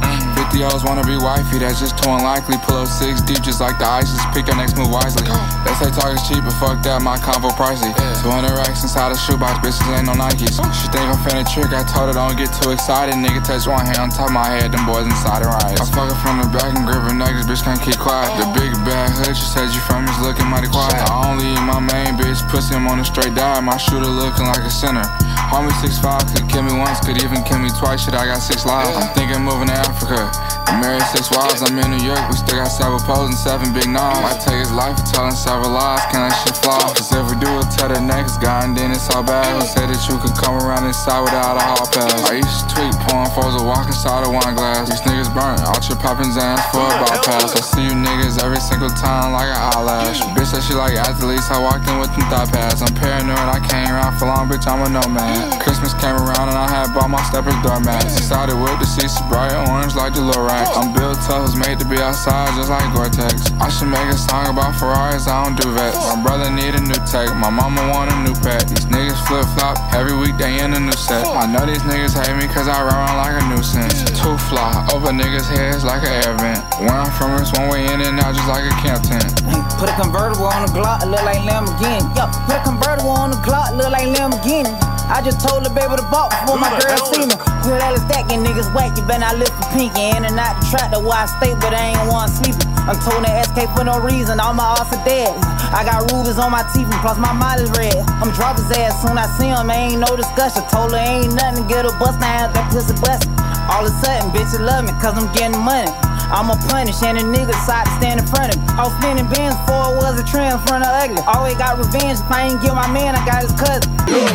Fifty O's wanna be wifey, that's just too unlikely. Pull up six deep just like the ISIS. Pick your next move wisely. They say talk is cheap, but fuck that, my combo pricey. 200 racks inside a shoebox, bitches ain't no Nikes. She think I'm finna trick, I told her don't get too excited. Nigga touch one hand on top of my head, them boys inside her eyes. I fuck her from the back and grip her this bitch can't keep quiet. The oh. big bad hood she said you from is looking mighty quiet. I only eat my main bitch, pussy I'm on a straight dive. My shooter looking like a center. Homie 6'5 could kill me once, could even kill me twice. Shit, I got six lives. I'm thinking moving to Africa. I'm married six wives, I'm in New York, we still got several poles and seven big knobs. I take his life telling several lies, can that shit fly? Cause if we do it, tell the next guy, and then it's all bad. Who said that you could come around inside without a hall pass? I used to tweet, pouring foes a walk inside a wine glass. These niggas burnt, ultra popping Zans for a bypass. I see you niggas every single time like an eyelash. Bitch said she like athletes, I walked in with them thigh pads. I'm paranoid, I can't for long, bitch, I'm a nomad. Christmas came around and I had bought my steppers doormats. Decided with the seats bright orange like the Lorax. I'm built tough, made to be outside just like Gore-Tex. I should make a song about Ferraris, I don't do vets. My brother need a new tech, my mama want a new pet. These niggas flip flop every week they in a new set. I know these niggas hate me cause I ride around like a nuisance. Too fly, over niggas' heads like an air vent. Where I'm from is one way in and out just like a camp tent. Put a convertible on the Glock, look like Lamborghini. Yo, put a convertible on the Glock, look like Lamborghini. I just told the baby to balk before my girl see me. Put all the stacking niggas whack, you better not lift for pinky. In and out the trap, the why I stay, but I ain't one sleeping. I'm told that SK for no reason, all my ass are dead. I got rubies on my teeth, and plus my mind is red. I'm drop his ass soon I see him, ain't no discussion. Told her ain't nothing, get a bust now, that pussy bust. All of a sudden, bitches love me, cause I'm getting money. I'ma punish, and the nigga side stand in front of me. I was spinning bands before it was a trend in front of ugly. Always got revenge, if I ain't get my man, I got his cousin. Look,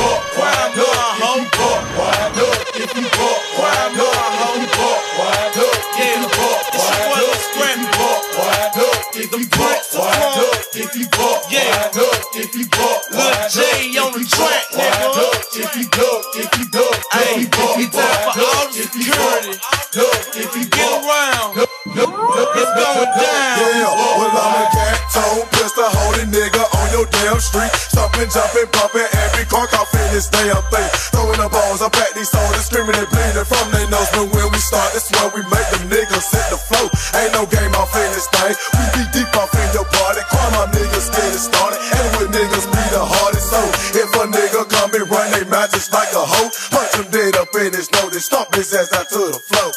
look, why, look, home, look, why, if you look, why, look, home, look, why, if you look, why, look you bought, wind. If you bought, wind. If you bought, Lil J on the track, nigga. If you duck, duck, if you bought, wind. If you bought, duck. If you get around, it's going down. Yeah, well I'm a cat toe, pistol holding nigga on your damn street, stopping, jumping, pumping every car, coffin this damn thing, throwing the balls up. Like a hoe, punch him dead up in his nose and stomp his ass out to the floor.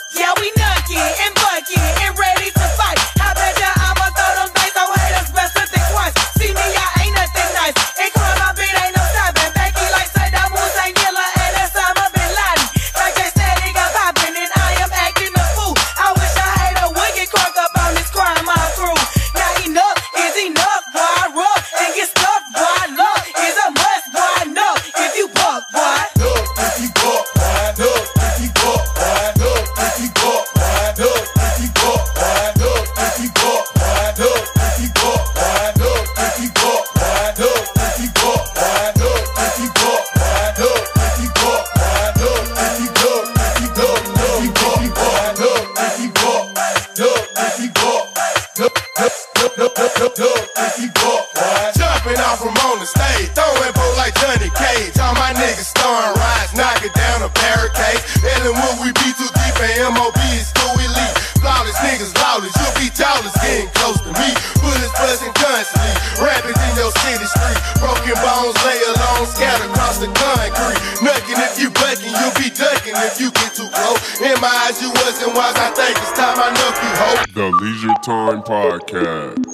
Podcast.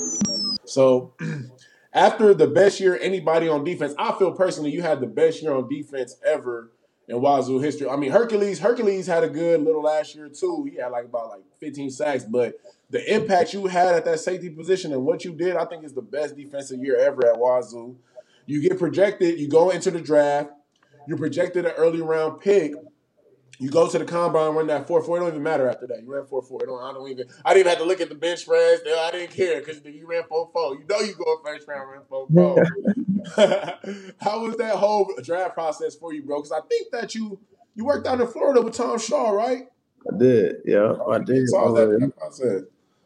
So after the best year anybody on defense, I feel personally you had the best year on defense ever in Wazoo history. I mean Hercules, Hercules had a good little last year too. He had like about like 15 sacks, but the impact you had at that safety position and what you did, I think is the best defensive year ever at Wazoo. You get projected, you go into the draft, you're projected an early round pick, You go to the combine, run that four four. It don't even matter after that. You ran four four. It don't, I don't even. I didn't even have to look at the bench press. I didn't care because you ran four four. You know you go first round, ran four four. How was that whole draft process for you, bro? Because I think that you you worked out in Florida with Tom Shaw, right? I did. Yeah, I did. So that, process?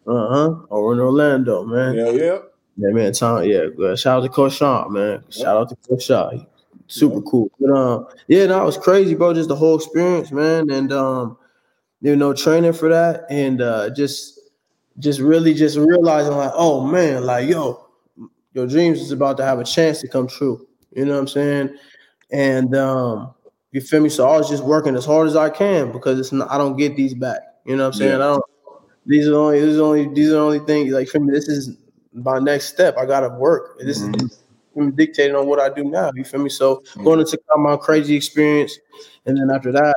Uh huh. Over in Orlando, man. Yeah, yeah. Yeah, man. Tom. Yeah. Shout out to Coach Shaw, man. Shout out to Coach Shaw. He- Super cool. But um, yeah, no, it was crazy, bro. Just the whole experience, man, and um, you know, training for that, and uh, just, just really, just realizing like, oh man, like yo, your dreams is about to have a chance to come true. You know what I'm saying? And um, you feel me? So I was just working as hard as I can because it's not, I don't get these back. You know what I'm saying? Yeah. I don't. These are only. These are only. These are only things. Like for me, this is my next step. I gotta work. This is dictating on what I do now. You feel me? So going into my crazy experience, and then after that,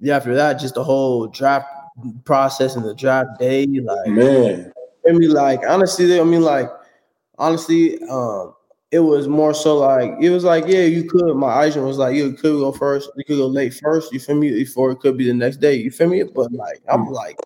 yeah, after that, just the whole draft process and the draft day, like Man. I mean, like honestly, I mean, like honestly, um, it was more so like it was like, yeah, you could. My agent was like, you could go first, you could go late first. You feel me? Before it could be the next day. You feel me? But like, I'm like,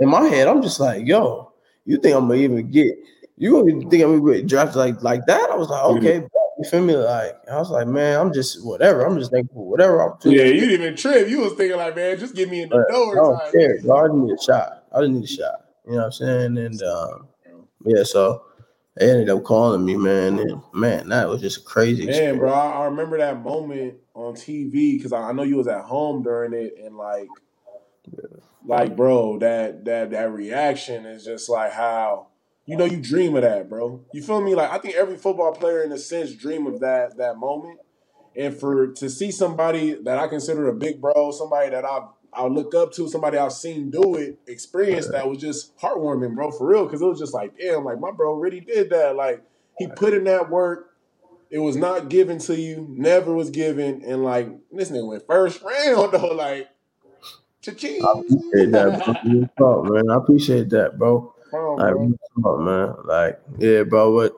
in my head, I'm just like, yo, you think I'm gonna even get? You even think I'm gonna get drafted like like that? I was like, okay, bet. you feel me? Like, I was like, man, I'm just whatever. I'm just thankful for whatever opportunity. Yeah, you didn't even trip. You was thinking like, man, just get me in the But I don't type. care. I just need a shot. I just need a shot. You know what I'm saying? And um, yeah, so they ended up calling me, man. And man, that was just a crazy. Man, bro, I, remember that moment on TV because I, I know you was at home during it, and like, like, bro, that that that reaction is just like how you know you dream of that, bro. You feel me? Like, I think every football player, in a sense, dream of that that moment, and for to see somebody that I consider a big bro, somebody that I I look up to, somebody I've seen do it, experience that was just heartwarming, bro, for real. Because it was just like, damn, like my bro really did that. Like he put in that work. It was not given to you, never was given, and like this nigga went first round though, like cha-ching. I appreciate that, bro. Man. I appreciate that, bro. Like, bro. man. Like, yeah, bro. But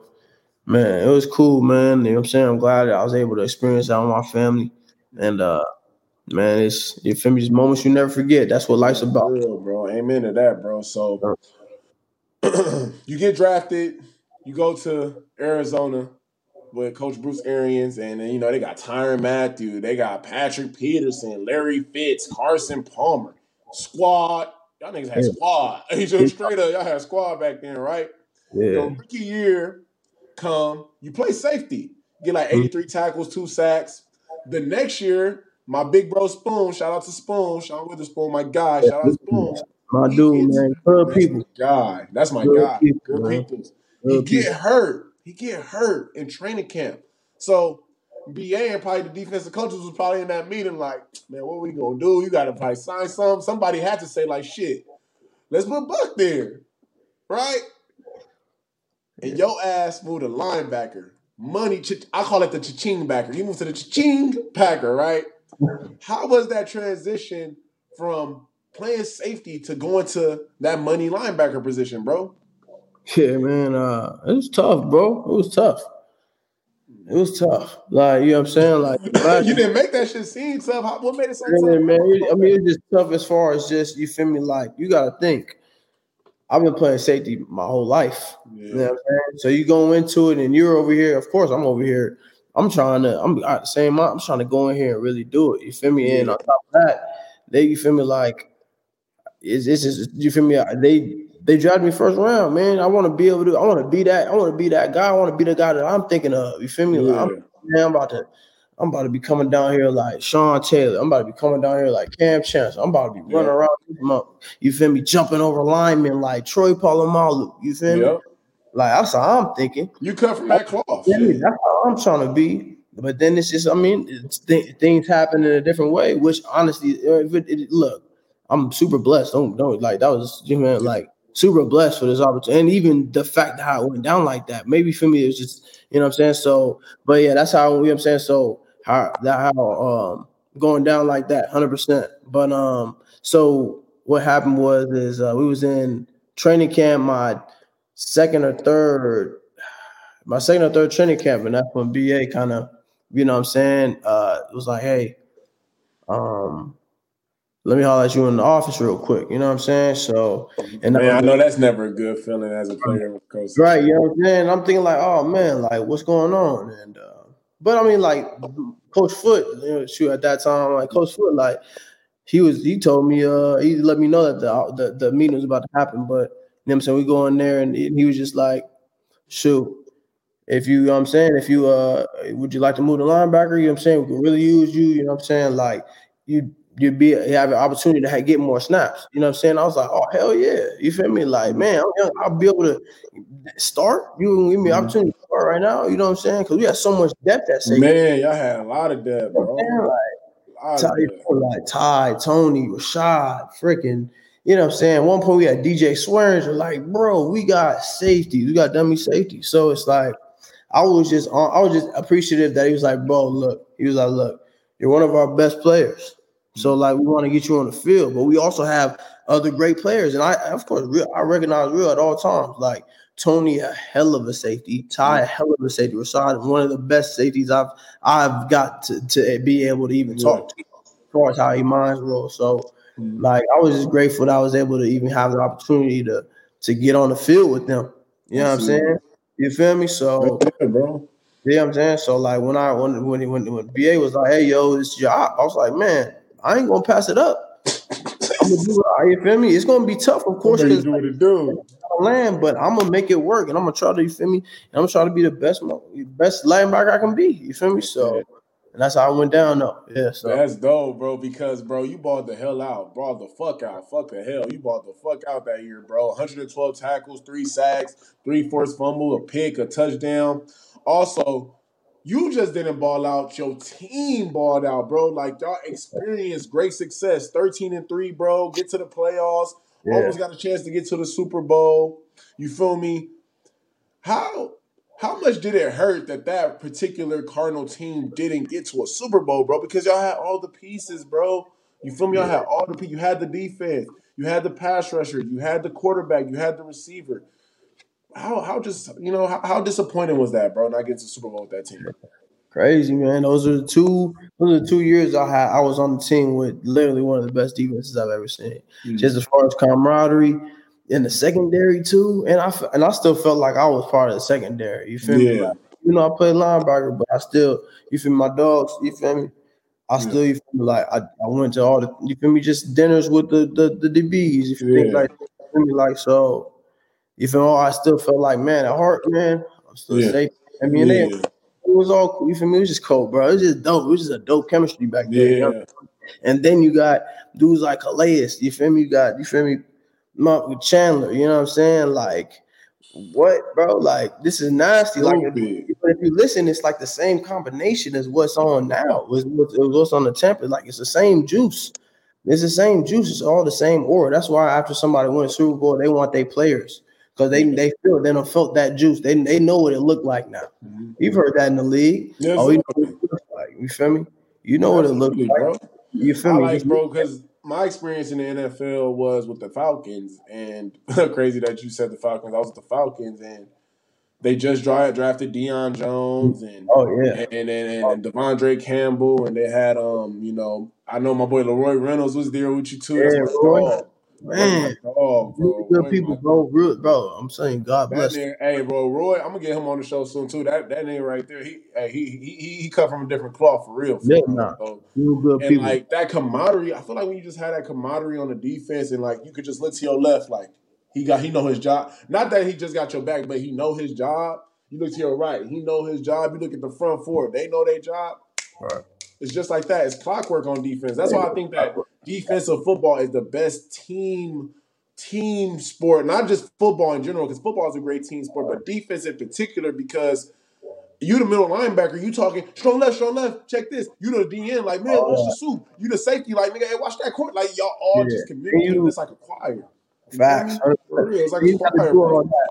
man, it was cool, man. You know what I'm saying? I'm glad that I was able to experience that with my family. And uh man, it's you feel me, these moments you never forget. That's what life's about. Real, bro. Amen to that, bro. So you get drafted, you go to Arizona with Coach Bruce Arians, and then you know they got Tyrann Mathieu, they got Patrick Peterson, Larry Fitz, Carson Palmer, squad. Y'all niggas had Yeah. squad. just straight up, y'all had squad back then, right? Yeah. Your rookie year come, you play safety, get like Mm-hmm. 83 tackles, two sacks. The next year, my big bro Spoon, shout out to Spoon, Sean Weatherspoon, my guy, shout out to Spoon. My dude, man. Good people. guy. That's my Good guy. people, Good man. people. He Good get people. hurt. He get hurt in training camp. So BA and probably the defensive coaches was probably in that meeting like, man, what are we gonna do? You gotta probably sign some. Somebody had to say like, shit, let's put Buck there, right? And your ass moved a linebacker. Money, I call it the cha-ching backer. You moved to the cha-ching backer, right? How was that transition from playing safety to going to that money linebacker position, bro? Yeah, man. Uh, it was tough, bro. It was tough. It was tough. Like you know what I'm saying. Like you didn't make that shit seem tough. What made it so Yeah, tough? man. it- I mean, it's just tough as far as just you feel me. Like you got to think. I've been playing safety my whole life. You know what I'm saying? So you go into it, and you're over here. Of course, I'm over here. I'm trying to. I'm the same. I'm trying to go in here and really do it. You feel me? And on top of that, they you feel me like it's, it's just you feel me. They they drafted me first round, man. I want to be able to. I want to be that. I want to be that guy. I want to be the guy that I'm thinking of. You feel me? Like, I'm, man, I'm about to. I'm about to be coming down here like Sean Taylor. I'm about to be coming down here like Kam Chancellor. I'm about to be running around. You feel me? Jumping over linemen like Troy Polamalu. You feel me? Yep. Like that's how I'm thinking. You cut from that cloth. Yeah, that's how I'm trying to be. But then it's just, I mean, it's th- things happen in a different way. Which honestly, if it, it- look, I'm super blessed. Don't don't like that was you know like super blessed for this opportunity, and even the fact that how it went down like that. Maybe for me, it was just you know what I'm saying. So, but yeah, that's how you know what I'm saying. So how that how um going down like that, hundred percent. But um, so what happened was is uh, we was in training camp my second or third my second or third training camp, and that's when BA kind of, you know what I'm saying, uh, it was like, hey, um, let me holler at you in the office real quick. You know what I'm saying? So, and Man, I know that's never a good feeling as a player with coach. Right, you know what I'm saying? I'm thinking like, oh man, like what's going on? And uh, but I mean, like Coach Foote, you know, shoot at that time, like Coach Foote, like he was he told me uh he let me know that the the, the meeting was about to happen, but you know what I'm saying we go in there and he was just like, shoot. If you, you know what I'm saying, if you uh would you like to move the linebacker, you know what I'm saying, we could really use you, you know what I'm saying? Like you you'd be have an opportunity to have, get more snaps. You know what I'm saying? I was like, oh hell yeah. You feel me? Like, man, I'm young, I'll be able to start. You can give me an opportunity to start right now. You know what I'm saying? Because we have so much depth at safety. Man, y'all had a lot of depth, bro. Man, like, Ty, like Ty, Tony, Rashad, freaking, you know what I'm saying? At One point we had DJ Swearinger, like, bro, we got safety, we got dummy safety. So it's like, I was just on, I was just appreciative that he was like, bro, look, he was like, look, you're one of our best players. So like we want to get you on the field, but we also have other great players. And I of course real, I recognize real at all times. Like Tony, a hell of a safety, Ty, a hell of a safety, Rashad, one of the best safeties I've I've got to, to be able to even talk to as far as how he minds roll. So mm-hmm. like I was just grateful that I was able to even have the opportunity to to get on the field with them. You know what I'm saying? You feel me? So Yeah, bro. yeah, I'm saying. So like when I when when he when, when BA was like, "Hey, yo, this job," I was like, "Man, I ain't gonna pass it up. I'm gonna do it. You feel me? It's gonna be tough, of course, because do what it do. land, but I'm gonna make it work, and I'm gonna try to. You feel me? And I'm gonna try to be the best best linebacker I can be. You feel me? So, and that's how I went down though. Yeah. So That's dope, bro. Because bro, you balled the hell out, balled the fuck out, fuck the hell. You balled the fuck out that year, bro. 112 tackles, three sacks, three forced fumble, a pick, a touchdown. Also, you just didn't ball out. Your team balled out, bro. Like y'all experienced great success. 13 and three, bro. Get to the playoffs. Yeah. Almost got a chance to get to the Super Bowl. You feel me? How how much did it hurt that that particular Cardinal team didn't get to a Super Bowl, bro? Because y'all had all the pieces, bro. You feel me? Y'all had all the pieces. You had the defense. You had the pass rusher. You had the quarterback. You had the receiver. How how just you know how, how disappointing was that, bro? Not getting to Super Bowl with that team. crazy, man. Those are the two. Those are the two years I had. I was on the team with literally one of the best defenses I've ever seen. Mm. Just as far as camaraderie in the secondary too, and I and I still felt like I was part of the secondary. You feel me? Like, you know, I played linebacker, but I still, you feel? My dogs, you feel me? I still, you feel me? Like I, I went to all the, you feel me? Just dinners with the the, the DBs. You feel me? Like, you feel me? Like so. You feel me? I still felt like, man, at heart, man, I'm still Yeah. safe. I mean, Yeah. it, was all cool. You feel me? It was just cold, bro. It was just dope. It was just a dope chemistry back then. you know? And then you got dudes like Calais. You feel me? You got you feel me? Mark with Chandler. You know what I'm saying? Like, what, bro? Like, this is nasty. Like, if, but if you listen, it's like the same combination as what's on now. It was what's, it was what's on the template. Like, it's the same juice. It's the same juice. It's all the same aura. That's why after somebody wins Super Bowl, they want their players because they they feel they don't felt that juice. They they know what it looked like now. You've heard that in the league. Yes, oh, you know what it looks like. You feel me? You know what it Absolutely, like. bro. You feel I me? like, bro, because my experience in the NFL was with the Falcons, and crazy that you said the Falcons. I was with the Falcons, and they just drafted Deion Jones and Oh yeah. and and, and, and De'Vondre Campbell, and they had um, you know, I know my boy LaRoy Reynolds was there with you too. Yeah, my Roy. dog. Man, my bro. good people, bro. Real, bro. I'm saying God That bless. nigga, hey, bro, Roy, I'm gonna get him on the show soon too. That that nigga right there, he hey, he he he, he cut from a different cloth for real. For Yeah, nah. bro. Real good And people. like that camaraderie, I feel like when you just had that camaraderie on the defense, and like you could just look to your left, like he got he know his job. Not that he just got your back, but he know his job. You look to your right, he know his job. You look at the front four, they know their job. Right. It's just like that. It's clockwork on defense. That's why I think that defensive football is the best team team sport, not just football in general, because football is a great team sport, but defense in particular because you the middle linebacker, you talking strong left, strong left, check this. You the DN, like, man, watch the uh. soup. You the safety, like, nigga, hey, watch that court. Like, y'all all Yeah. just communicating. It's like a choir. Facts. It's like you gotta choir, do all that.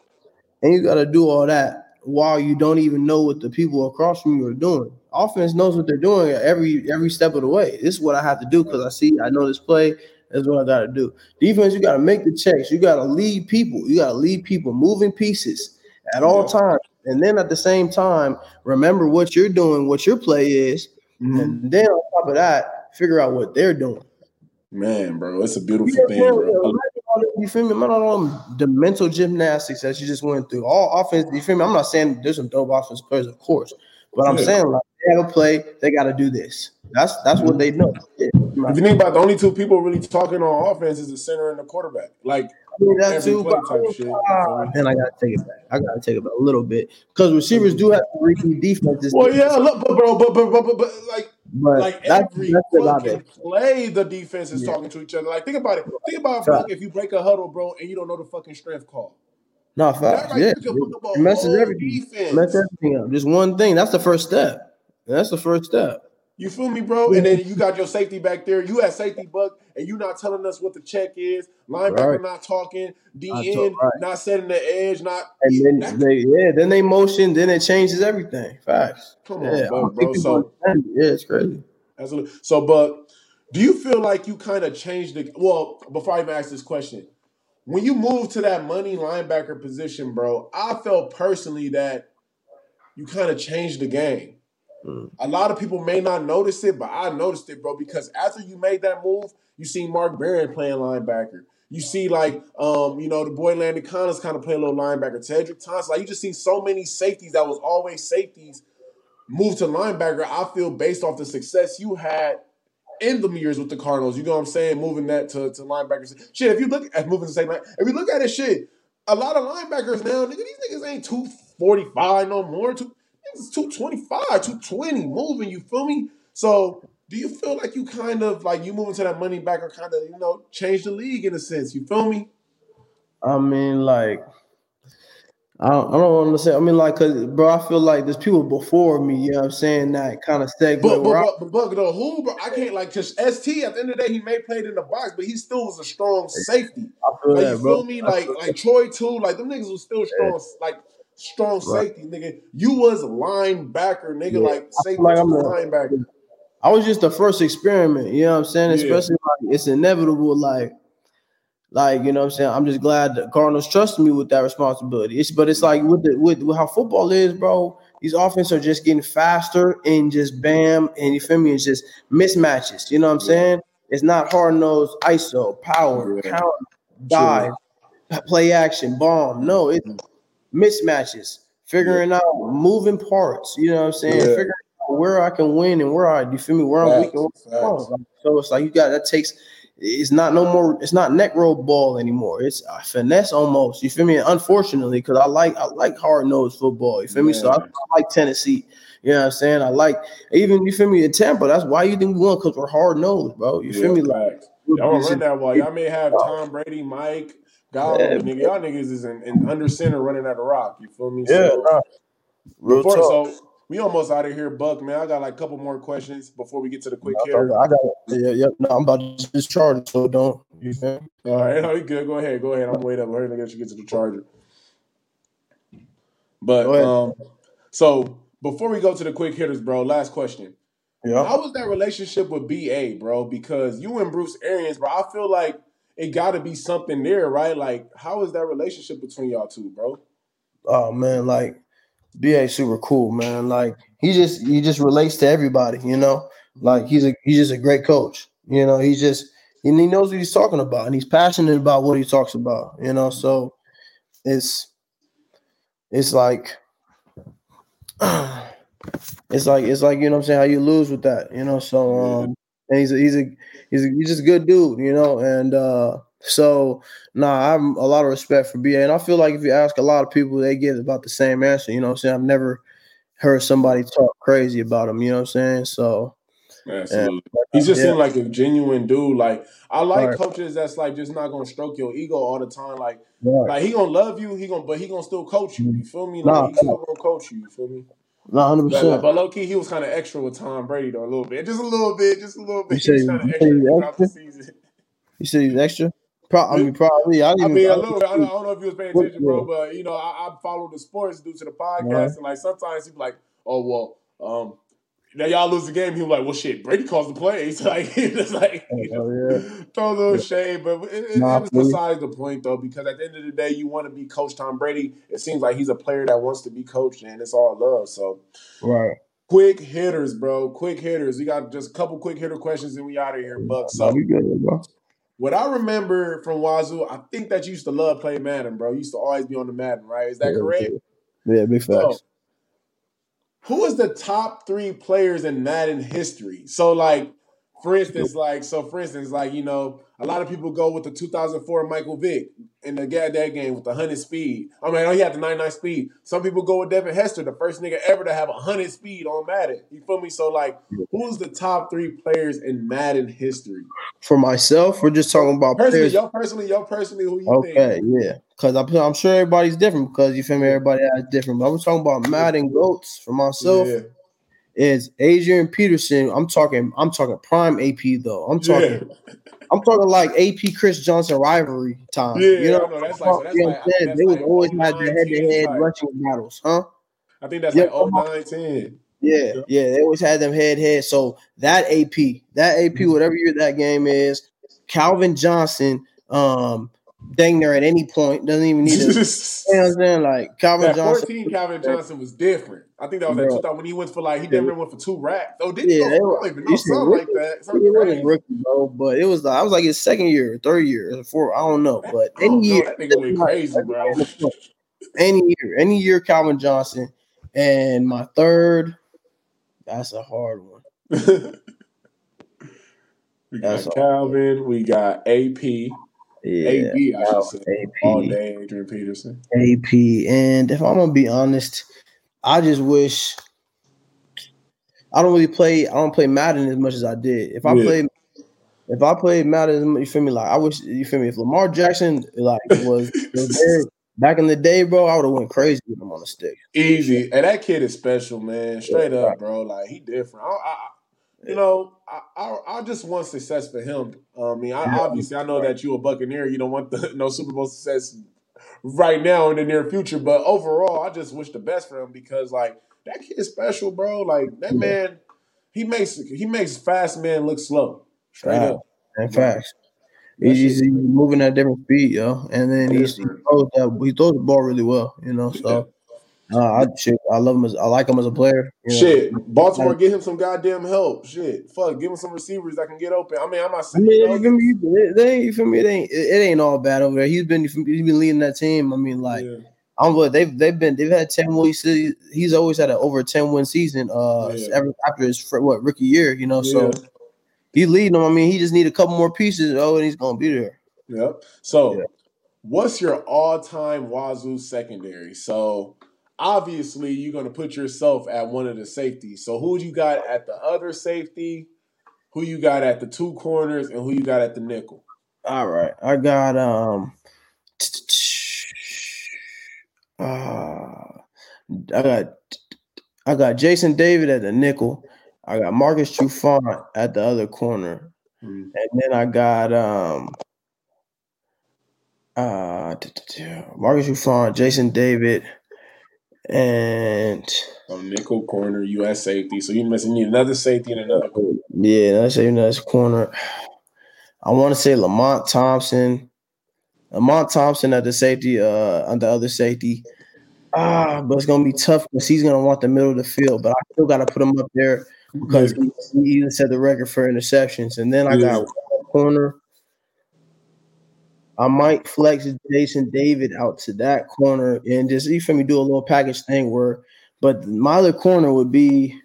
And you gotta do all that while you don't even know what the people across from you are doing. Offense knows what they're doing every every step of the way. This is what I have to do because I see, I know this play. That's what I gotta do. Defense, you gotta make the checks. You gotta lead people. You gotta lead people, moving pieces at all Yeah. times. And then at the same time, remember what you're doing, what your play is, Mhm. and then on top of that, figure out what they're doing. Man, bro, it's a beautiful Yeah, thing, bro. You feel me? Imagine all them- the mental gymnastics that you just went through. All offense. You feel me? I'm not saying there's some dope offense players, of course, but I'm Yeah. saying like they have a play, they got to do this. That's that's what they know. Yeah. If you think about it, the only two people really talking on offense is the center and the quarterback. Like I mean, that too, but type shit. ah, then I gotta take it back. I gotta take it back a little bit because receivers do have to read defenses. Well, yeah, look, but bro, but but but, but, but like but like that's, every that's about fucking it. play, the defense is talking to each other. Like think about it. Think about like, if you break a huddle, bro, and you don't know the fucking strength call. No facts. right Yeah, there could up a it messes everything. defense. Messes everything up. Just one thing. That's the first step. That's the first step. You feel me, bro? And then you got your safety back there. You had safety buck, and you not telling us what the check is. Linebacker Right. not talking. DN Not talk- right. not setting the edge. Not And then they yeah, then they motion, then it changes everything. Facts. Come on, yeah, I bro, bro. So- it. yeah, it's crazy. Absolutely. So, but do you feel like you kind of changed the? Well, before I even ask this question, when you moved to that money linebacker position, bro, I felt personally that you kind of changed the game. Mm. A lot of people may not notice it, but I noticed it, bro, because after you made that move, you see Mark Barron playing linebacker. You see, like, um, you know, the boy Landon Collins kind of play a little linebacker. Tedrick Thompson, like, you just see so many safeties that was always safeties move to linebacker. I feel based off the success you had in the years with the Cardinals. You know what I'm saying? Moving that to, to linebackers. Shit, if you look at moving the same line, if you look at it, shit, a lot of linebackers now, nigga, these niggas ain't 245 no more. Two, niggas 225, 220 moving, you feel me? So do you feel like you kind of like you moving to that money back or kind of, you know, change the league in a sense? You feel me? I mean, like, I don't, I don't want to say. I mean, like, cause bro, I feel like there's people before me. You know what I'm saying? That kind of segue. But but, I- but, but, the who, bro, I can't like just ST at the end of the day, he may played in the box, but he still was a strong safety. I feel Like that, you bro. feel me? Like like Troy too, like them niggas was still strong, like strong Right. safety, nigga. You was a linebacker, nigga, Yeah. like safety like I'm a- linebacker. I was just the first experiment, you know what I'm saying? Yeah. Especially like it's inevitable, like, like you know what I'm saying. I'm just glad that Cardinals trusted me with that responsibility. It's but it's like with the with, with how football is, bro. These offenses are just getting faster and just bam, and you feel me? It's just mismatches. You know what I'm saying? It's not hard nosed ISO, power, Yeah. count, dive, play action, bomb. No, it's mm-hmm. Mismatches, figuring out moving parts. You know what I'm saying? Yeah. Figuring out where I can win and where I, you feel me, where I'm weak and where I'm strong. So it's like you got that takes. It's not no more. It's not neck roll ball anymore. It's a finesse almost. You feel me? Unfortunately, because I like I like hard nosed football. You feel me? So I, I like Tennessee. You know what I'm saying? I like even you feel me in Tampa. That's why you think we won because we're hard nosed, bro. You feel me? Like. Y'all don't run that wall. Y'all may have Tom Brady, Mike, Yeah. nigga. Y'all niggas is in, in under center running out of rock. You feel me? Yeah, So, nah. Real before, talk. so we almost out of here, Buck, man. I got like a couple more questions before we get to the quick hitter. got, I got yeah, yeah. No, I'm about to discharge it, so don't you feel me? All right, no, you good. Go ahead, go ahead. I'm waiting up. Hurry, let you get to the charger. But um, so before we go to the quick hitters, bro, last question. Yeah. How was that relationship with BA, bro? Because you and Bruce Arians, bro, I feel like it got to be something there, right? Like, how is that relationship between y'all two, bro? Oh man, like BA super cool, man. Like he just he just relates to everybody, you know. Like he's a he's just a great coach. You know, he's just and he knows what he's talking about and he's passionate about what he talks about, you know. So it's it's like it's like it's like you know what I'm saying how you lose with that, you know. So um and he's a, he's a he's a, he's just a good dude, you know, and uh so nah, I have a lot of respect for BA, and I feel like if you ask a lot of people, they give about the same answer. You know what I'm saying? I've never heard somebody talk crazy about him. You know what I'm saying? So Absolutely. He just Yeah. seemed like a genuine dude. Like I like Right. coaches that's like just not gonna stroke your ego all the time. Like Right. like he gonna love you, he gonna but he gonna still coach you. You feel me? Like Nah, he still gonna coach you. You feel me? Nah, hundred But, percent. but low key, he was kind of extra with Tom Brady though a little bit, just a little bit, just a little You bit. say He was kind of you say extra he's extra? season. You said he's extra. Pro- I mean, probably. I I mean, even. a little. I don't, I don't know if you was paying attention, bro, but you know, I, I follow the sports due to the podcast, Right. and like sometimes he's like, oh well, um, now y'all lose the game. He was like, well, shit, Brady calls the plays. Like he like Oh, throw a little shade, but it, Nah, it was I feel you. besides the point though, because at the end of the day, you want to be Coach Tom Brady. It seems like he's a player that wants to be coached, and it's all love. So Right. Quick hitters, bro. Quick hitters. We got just a couple quick hitter questions and we out of here, Buck. So good, bro. what I remember from Wazoo, I think that you used to love playing Madden, bro. You used to always be on the Madden, right? Is that Yeah, correct? Yeah, big So, facts. Who is the top three players in Madden history? So, like, for instance, like, so for instance, like, you know, a lot of people go with the 2004 Michael Vick in the Gad that game with the 100 speed. I mean, I know he had the 99 speed. Some people go with Devin Hester, the first nigga ever to have a 100 speed on Madden. You feel me? So, like, who's the top three players in Madden history? For myself, we're just talking about Personally, players. yo, personally, yo, personally, who you think? Okay, yeah. Because I'm, I'm sure everybody's different because you feel me? Everybody has different. But I'm talking about Madden GOATs for myself. Yeah. Is Adrian Peterson. I'm talking, I'm talking prime AP though. I'm talking Yeah. I'm talking like AP Chris Johnson rivalry time. Yeah, you know, know. That's like- so that's like- what I'm saying? that's they would like always have 09 the head to head rushing battles, huh? I think that's Yeah, like 09, Yeah, yeah, they always had them head head. So that AP, that AP, Mm-hmm. whatever year that game is, Calvin Johnson, um, dang near at any point doesn't even need to. you know what I'm saying? Like Calvin That Johnson. 14 Calvin Johnson was different. I think that was Bro. that 2000 when he went for like he damn near went for two racks. Oh, did he? Yeah, go, they I were- don't even know you said something like that. Something wasn't rookie, bro, but it was like I was like his second year, third year, or fourth. I don't know, but I any know. year, That nigga went crazy, bro. any year, any year, Calvin Johnson, and my third, that's a hard one. We got That's. Calvin. We got AP. Yeah, AB, I should say. AP. All day, Adrian Peterson. AP. And if I'm gonna be honest, I just wish I don't really play. I don't play Madden as much as I did. If I Yeah. played, if I played Madden, you feel me? Like I wish you feel me. If Lamar Jackson like was, was there back in the day, bro, I would have went crazy with him on the stick. Easy. And that kid is special, man. Straight up, bro. Like he different. I, I, I- you know, I, I I just want success for him. I mean, I, obviously I know that you a Buccaneer. You don't want the no Super Bowl success right now in the near future, but overall, I just wish the best for him because like that kid is special, bro. Like that man, he makes he makes fast men look slow. Straight Facts. up. And. He's, he's he's moving at different speed, yo. And then he's, he throws that he throws the ball really well, you know. So uh, I shit, I love him as I like him as a player. you know. Shit, Baltimore, get him some goddamn help. Shit, fuck, give him some receivers that can get open. I mean, I'm not I saying. mean, you feel me? Ain't, you feel me? It ain't, it ain't all bad over there. He's been, he's been leading that team. I mean, like, I don't. They've, they've been, they've had ten wins. He's, always had an over ten win season. Uh, Yeah. ever after his what rookie year, you know. So Yeah. he's leading them. I mean, he just need a couple more pieces. Oh, and he's gonna be there. Yep. So, what's your all-time Wazoo secondary? So, obviously, you're going to put yourself at one of the safeties. So, who you got at the other safety? Who you got at the two corners, and who you got at the nickel? All right, I got um, uh, I got I got Jason David at the nickel. I got Marcus Trufant at the other corner, Hmm. and then I got um, uh, Marcus Trufant, Jason David, and So, nickel corner, U.S. safety. So, you must need another safety and another. corner. yeah, let's say corner. I want to say Lamont Thompson. Lamont Thompson at the safety, uh, on the other safety. Ah, but it's gonna be tough because he's gonna want the middle of the field. But I still gotta put him up there because he, he even set the record for interceptions. And then I Yeah. got corner. I might flex Jason David out to that corner and just you feel me do a little package thing where, but my other corner would be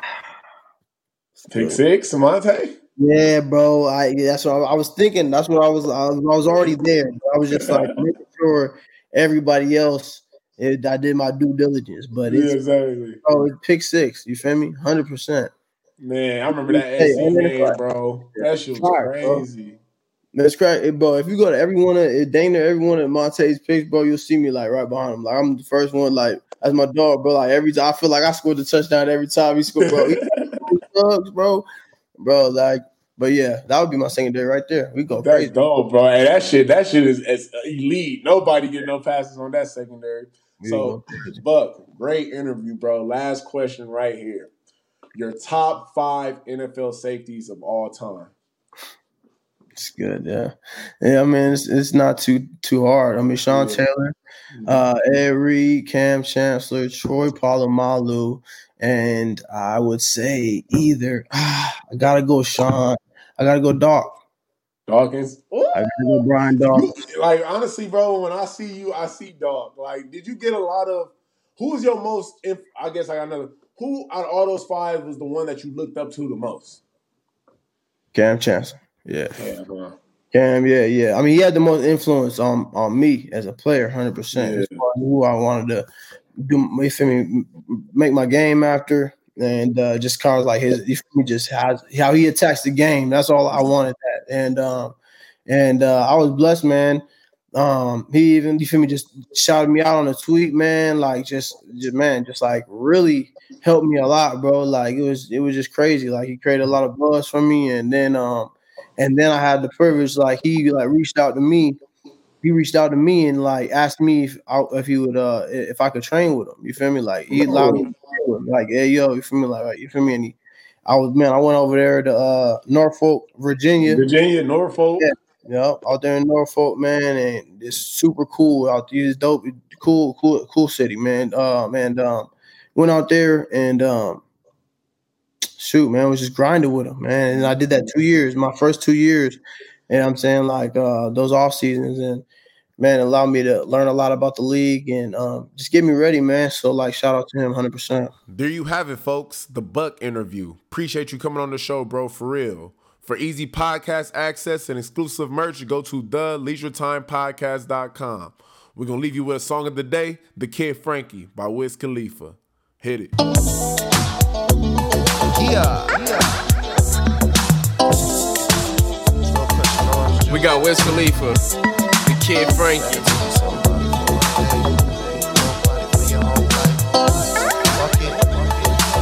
Pick six, Damante. Yeah, bro. I that's what I, I was thinking. That's what I was. I was, I was already there. I was just like making sure everybody else. It, I did my due diligence, but Yeah, it's exactly. oh, it's pick six. You feel me? Hundred percent. Man, I remember that Hey, SC and then it's game, like- bro. That shit was crazy. bro. That's correct, eh, bro. If you go to every one of eh, Dana, every one of Monte's picks, bro, you'll see me like right behind him. Like I'm the first one. Like as my dog, bro. Like every time I feel like I scored the touchdown every time he scored, bro. He thugs, bro, bro. Like, but yeah, that would be my secondary right there. We go That's crazy. dope, bro. And that shit, that shit is, is elite. Nobody get no passes on that secondary. So, Buck, great interview, bro. Last question right here. Your top five NFL safeties of all time. It's good, yeah. Yeah, I mean it's it's not too too hard. I mean Sean Taylor, uh Ed Reed, Kam Chancellor, Troy Polamalu, and I would say either I gotta go Sean. I gotta go Doc. Dawkins. I gotta go Brian Dawkins. Like honestly, bro, when I see you, I see dog. Like, did you get a lot of? Who's your most? If I guess I got another. Who out of all those five was the one that you looked up to the most? Kam Chancellor. Yeah. Yeah. Kam, yeah, yeah. I mean, he had the most influence on on me as a player, hundred percent. As far as who I wanted to do, you feel me, make my game after, and uh, just cause like his, you feel me, just how how he attacks the game. That's all I wanted that, and um, and uh, I was blessed, man. Um, he even you feel me, just shouted me out on a tweet, man. Like just, just man, just like really helped me a lot, bro. Like it was it was just crazy. Like he created a lot of buzz for me, and then um. And then I had the privilege, like he like reached out to me. He reached out to me and like asked me if I, if he would uh if I could train with him. You feel me? Like he allowed me to train with him. Like, hey yo, you feel me? Like you feel me? And he, I was man, I went over there to uh Norfolk, Virginia. Virginia, Norfolk. Yeah, yeah, out there in Norfolk, man, and it's super cool out there. It's dope, cool, cool, cool city, man. Um, and um, went out there and um, shoot, man, was just grinding with him, man. And I did that two years, my first two years. And I'm saying like uh, those off seasons and man, allowed me to learn a lot about the league and um, just get me ready, man. So like, shout out to him, hundred percent. There you have it, folks. The Buc interview. Appreciate you coming on the show, bro, for real. For easy podcast access and exclusive merch, go to theleisuretimepodcast.com. We're going to leave you with a song of the day, The Kid Frankie by Wiz Khalifa. Hit it. Yeah. We got Wiz Khalifa, the Kid Frankie.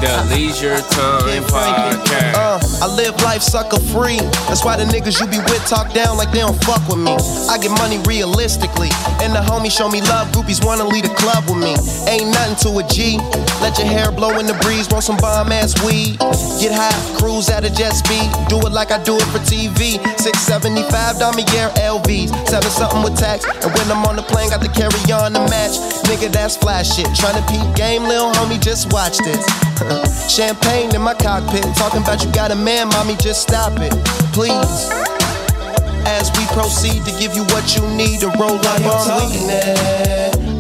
The Leisure Time Podcast. Uh, I live life sucker free. That's why the niggas you be with talk down like they don't fuck with me. I get money realistically. And the homies show me love. Groupies wanna lead a club with me. Ain't nothing to a G. Let your hair blow in the breeze. Want some bomb ass weed. Get high, cruise at a jet speed. Do it like I do it for TV. 675 Damier LVs. Seven something with tax. And when I'm on the plane, got to carry on the match. Nigga, that's flash shit. Tryna peep game, lil homie, just watch this. Champagne in my cockpit. Talking about you got a man, mommy, just stop it. Please. As we proceed to give you what you need to roll up on weed.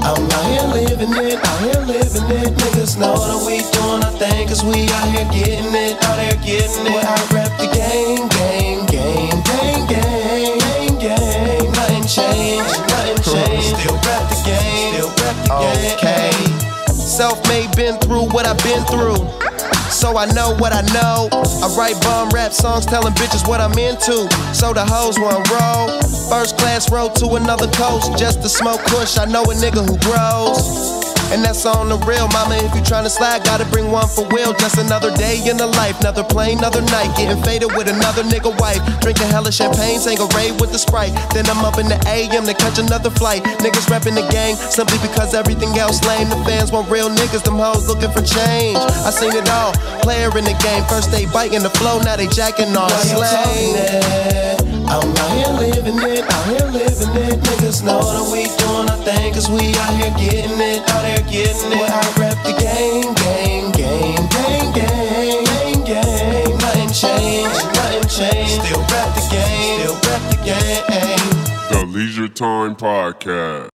I'm out here living it, out here living it. Niggas know that we doing our thing, cause we out here getting it, out here getting it. I rep the game, game, game, game, game, game, game. Nothing changed, nothing changed. Still rep the game, still rep the game. Okay. Self-made, been through what I've been through. So I know what I know. I write bum rap songs telling bitches what I'm into. So the hoes want roll. First class road to another coast just to smoke kush. I know a nigga who grows. And that's on the real, mama. If you tryna slide, gotta bring one for Will. Just another day in the life, another plane, another night. Getting faded with another nigga wife. Drinking hella champagne, rave with the sprite. Then I'm up in the AM to catch another flight. Niggas repping the gang simply because everything else lame. The fans want real niggas, them hoes looking for change. I seen it all. Player in the game, first they biting the flow, now they jacking on slang. I'm out here living it, out here living it. Niggas know that we doing our thing, cause we out here getting it, out here getting it. I rep the game, game, game, game, game, game, game. Nothing changed, nothing changed. Still rep the game, still rep the game. The Leisure Time Podcast.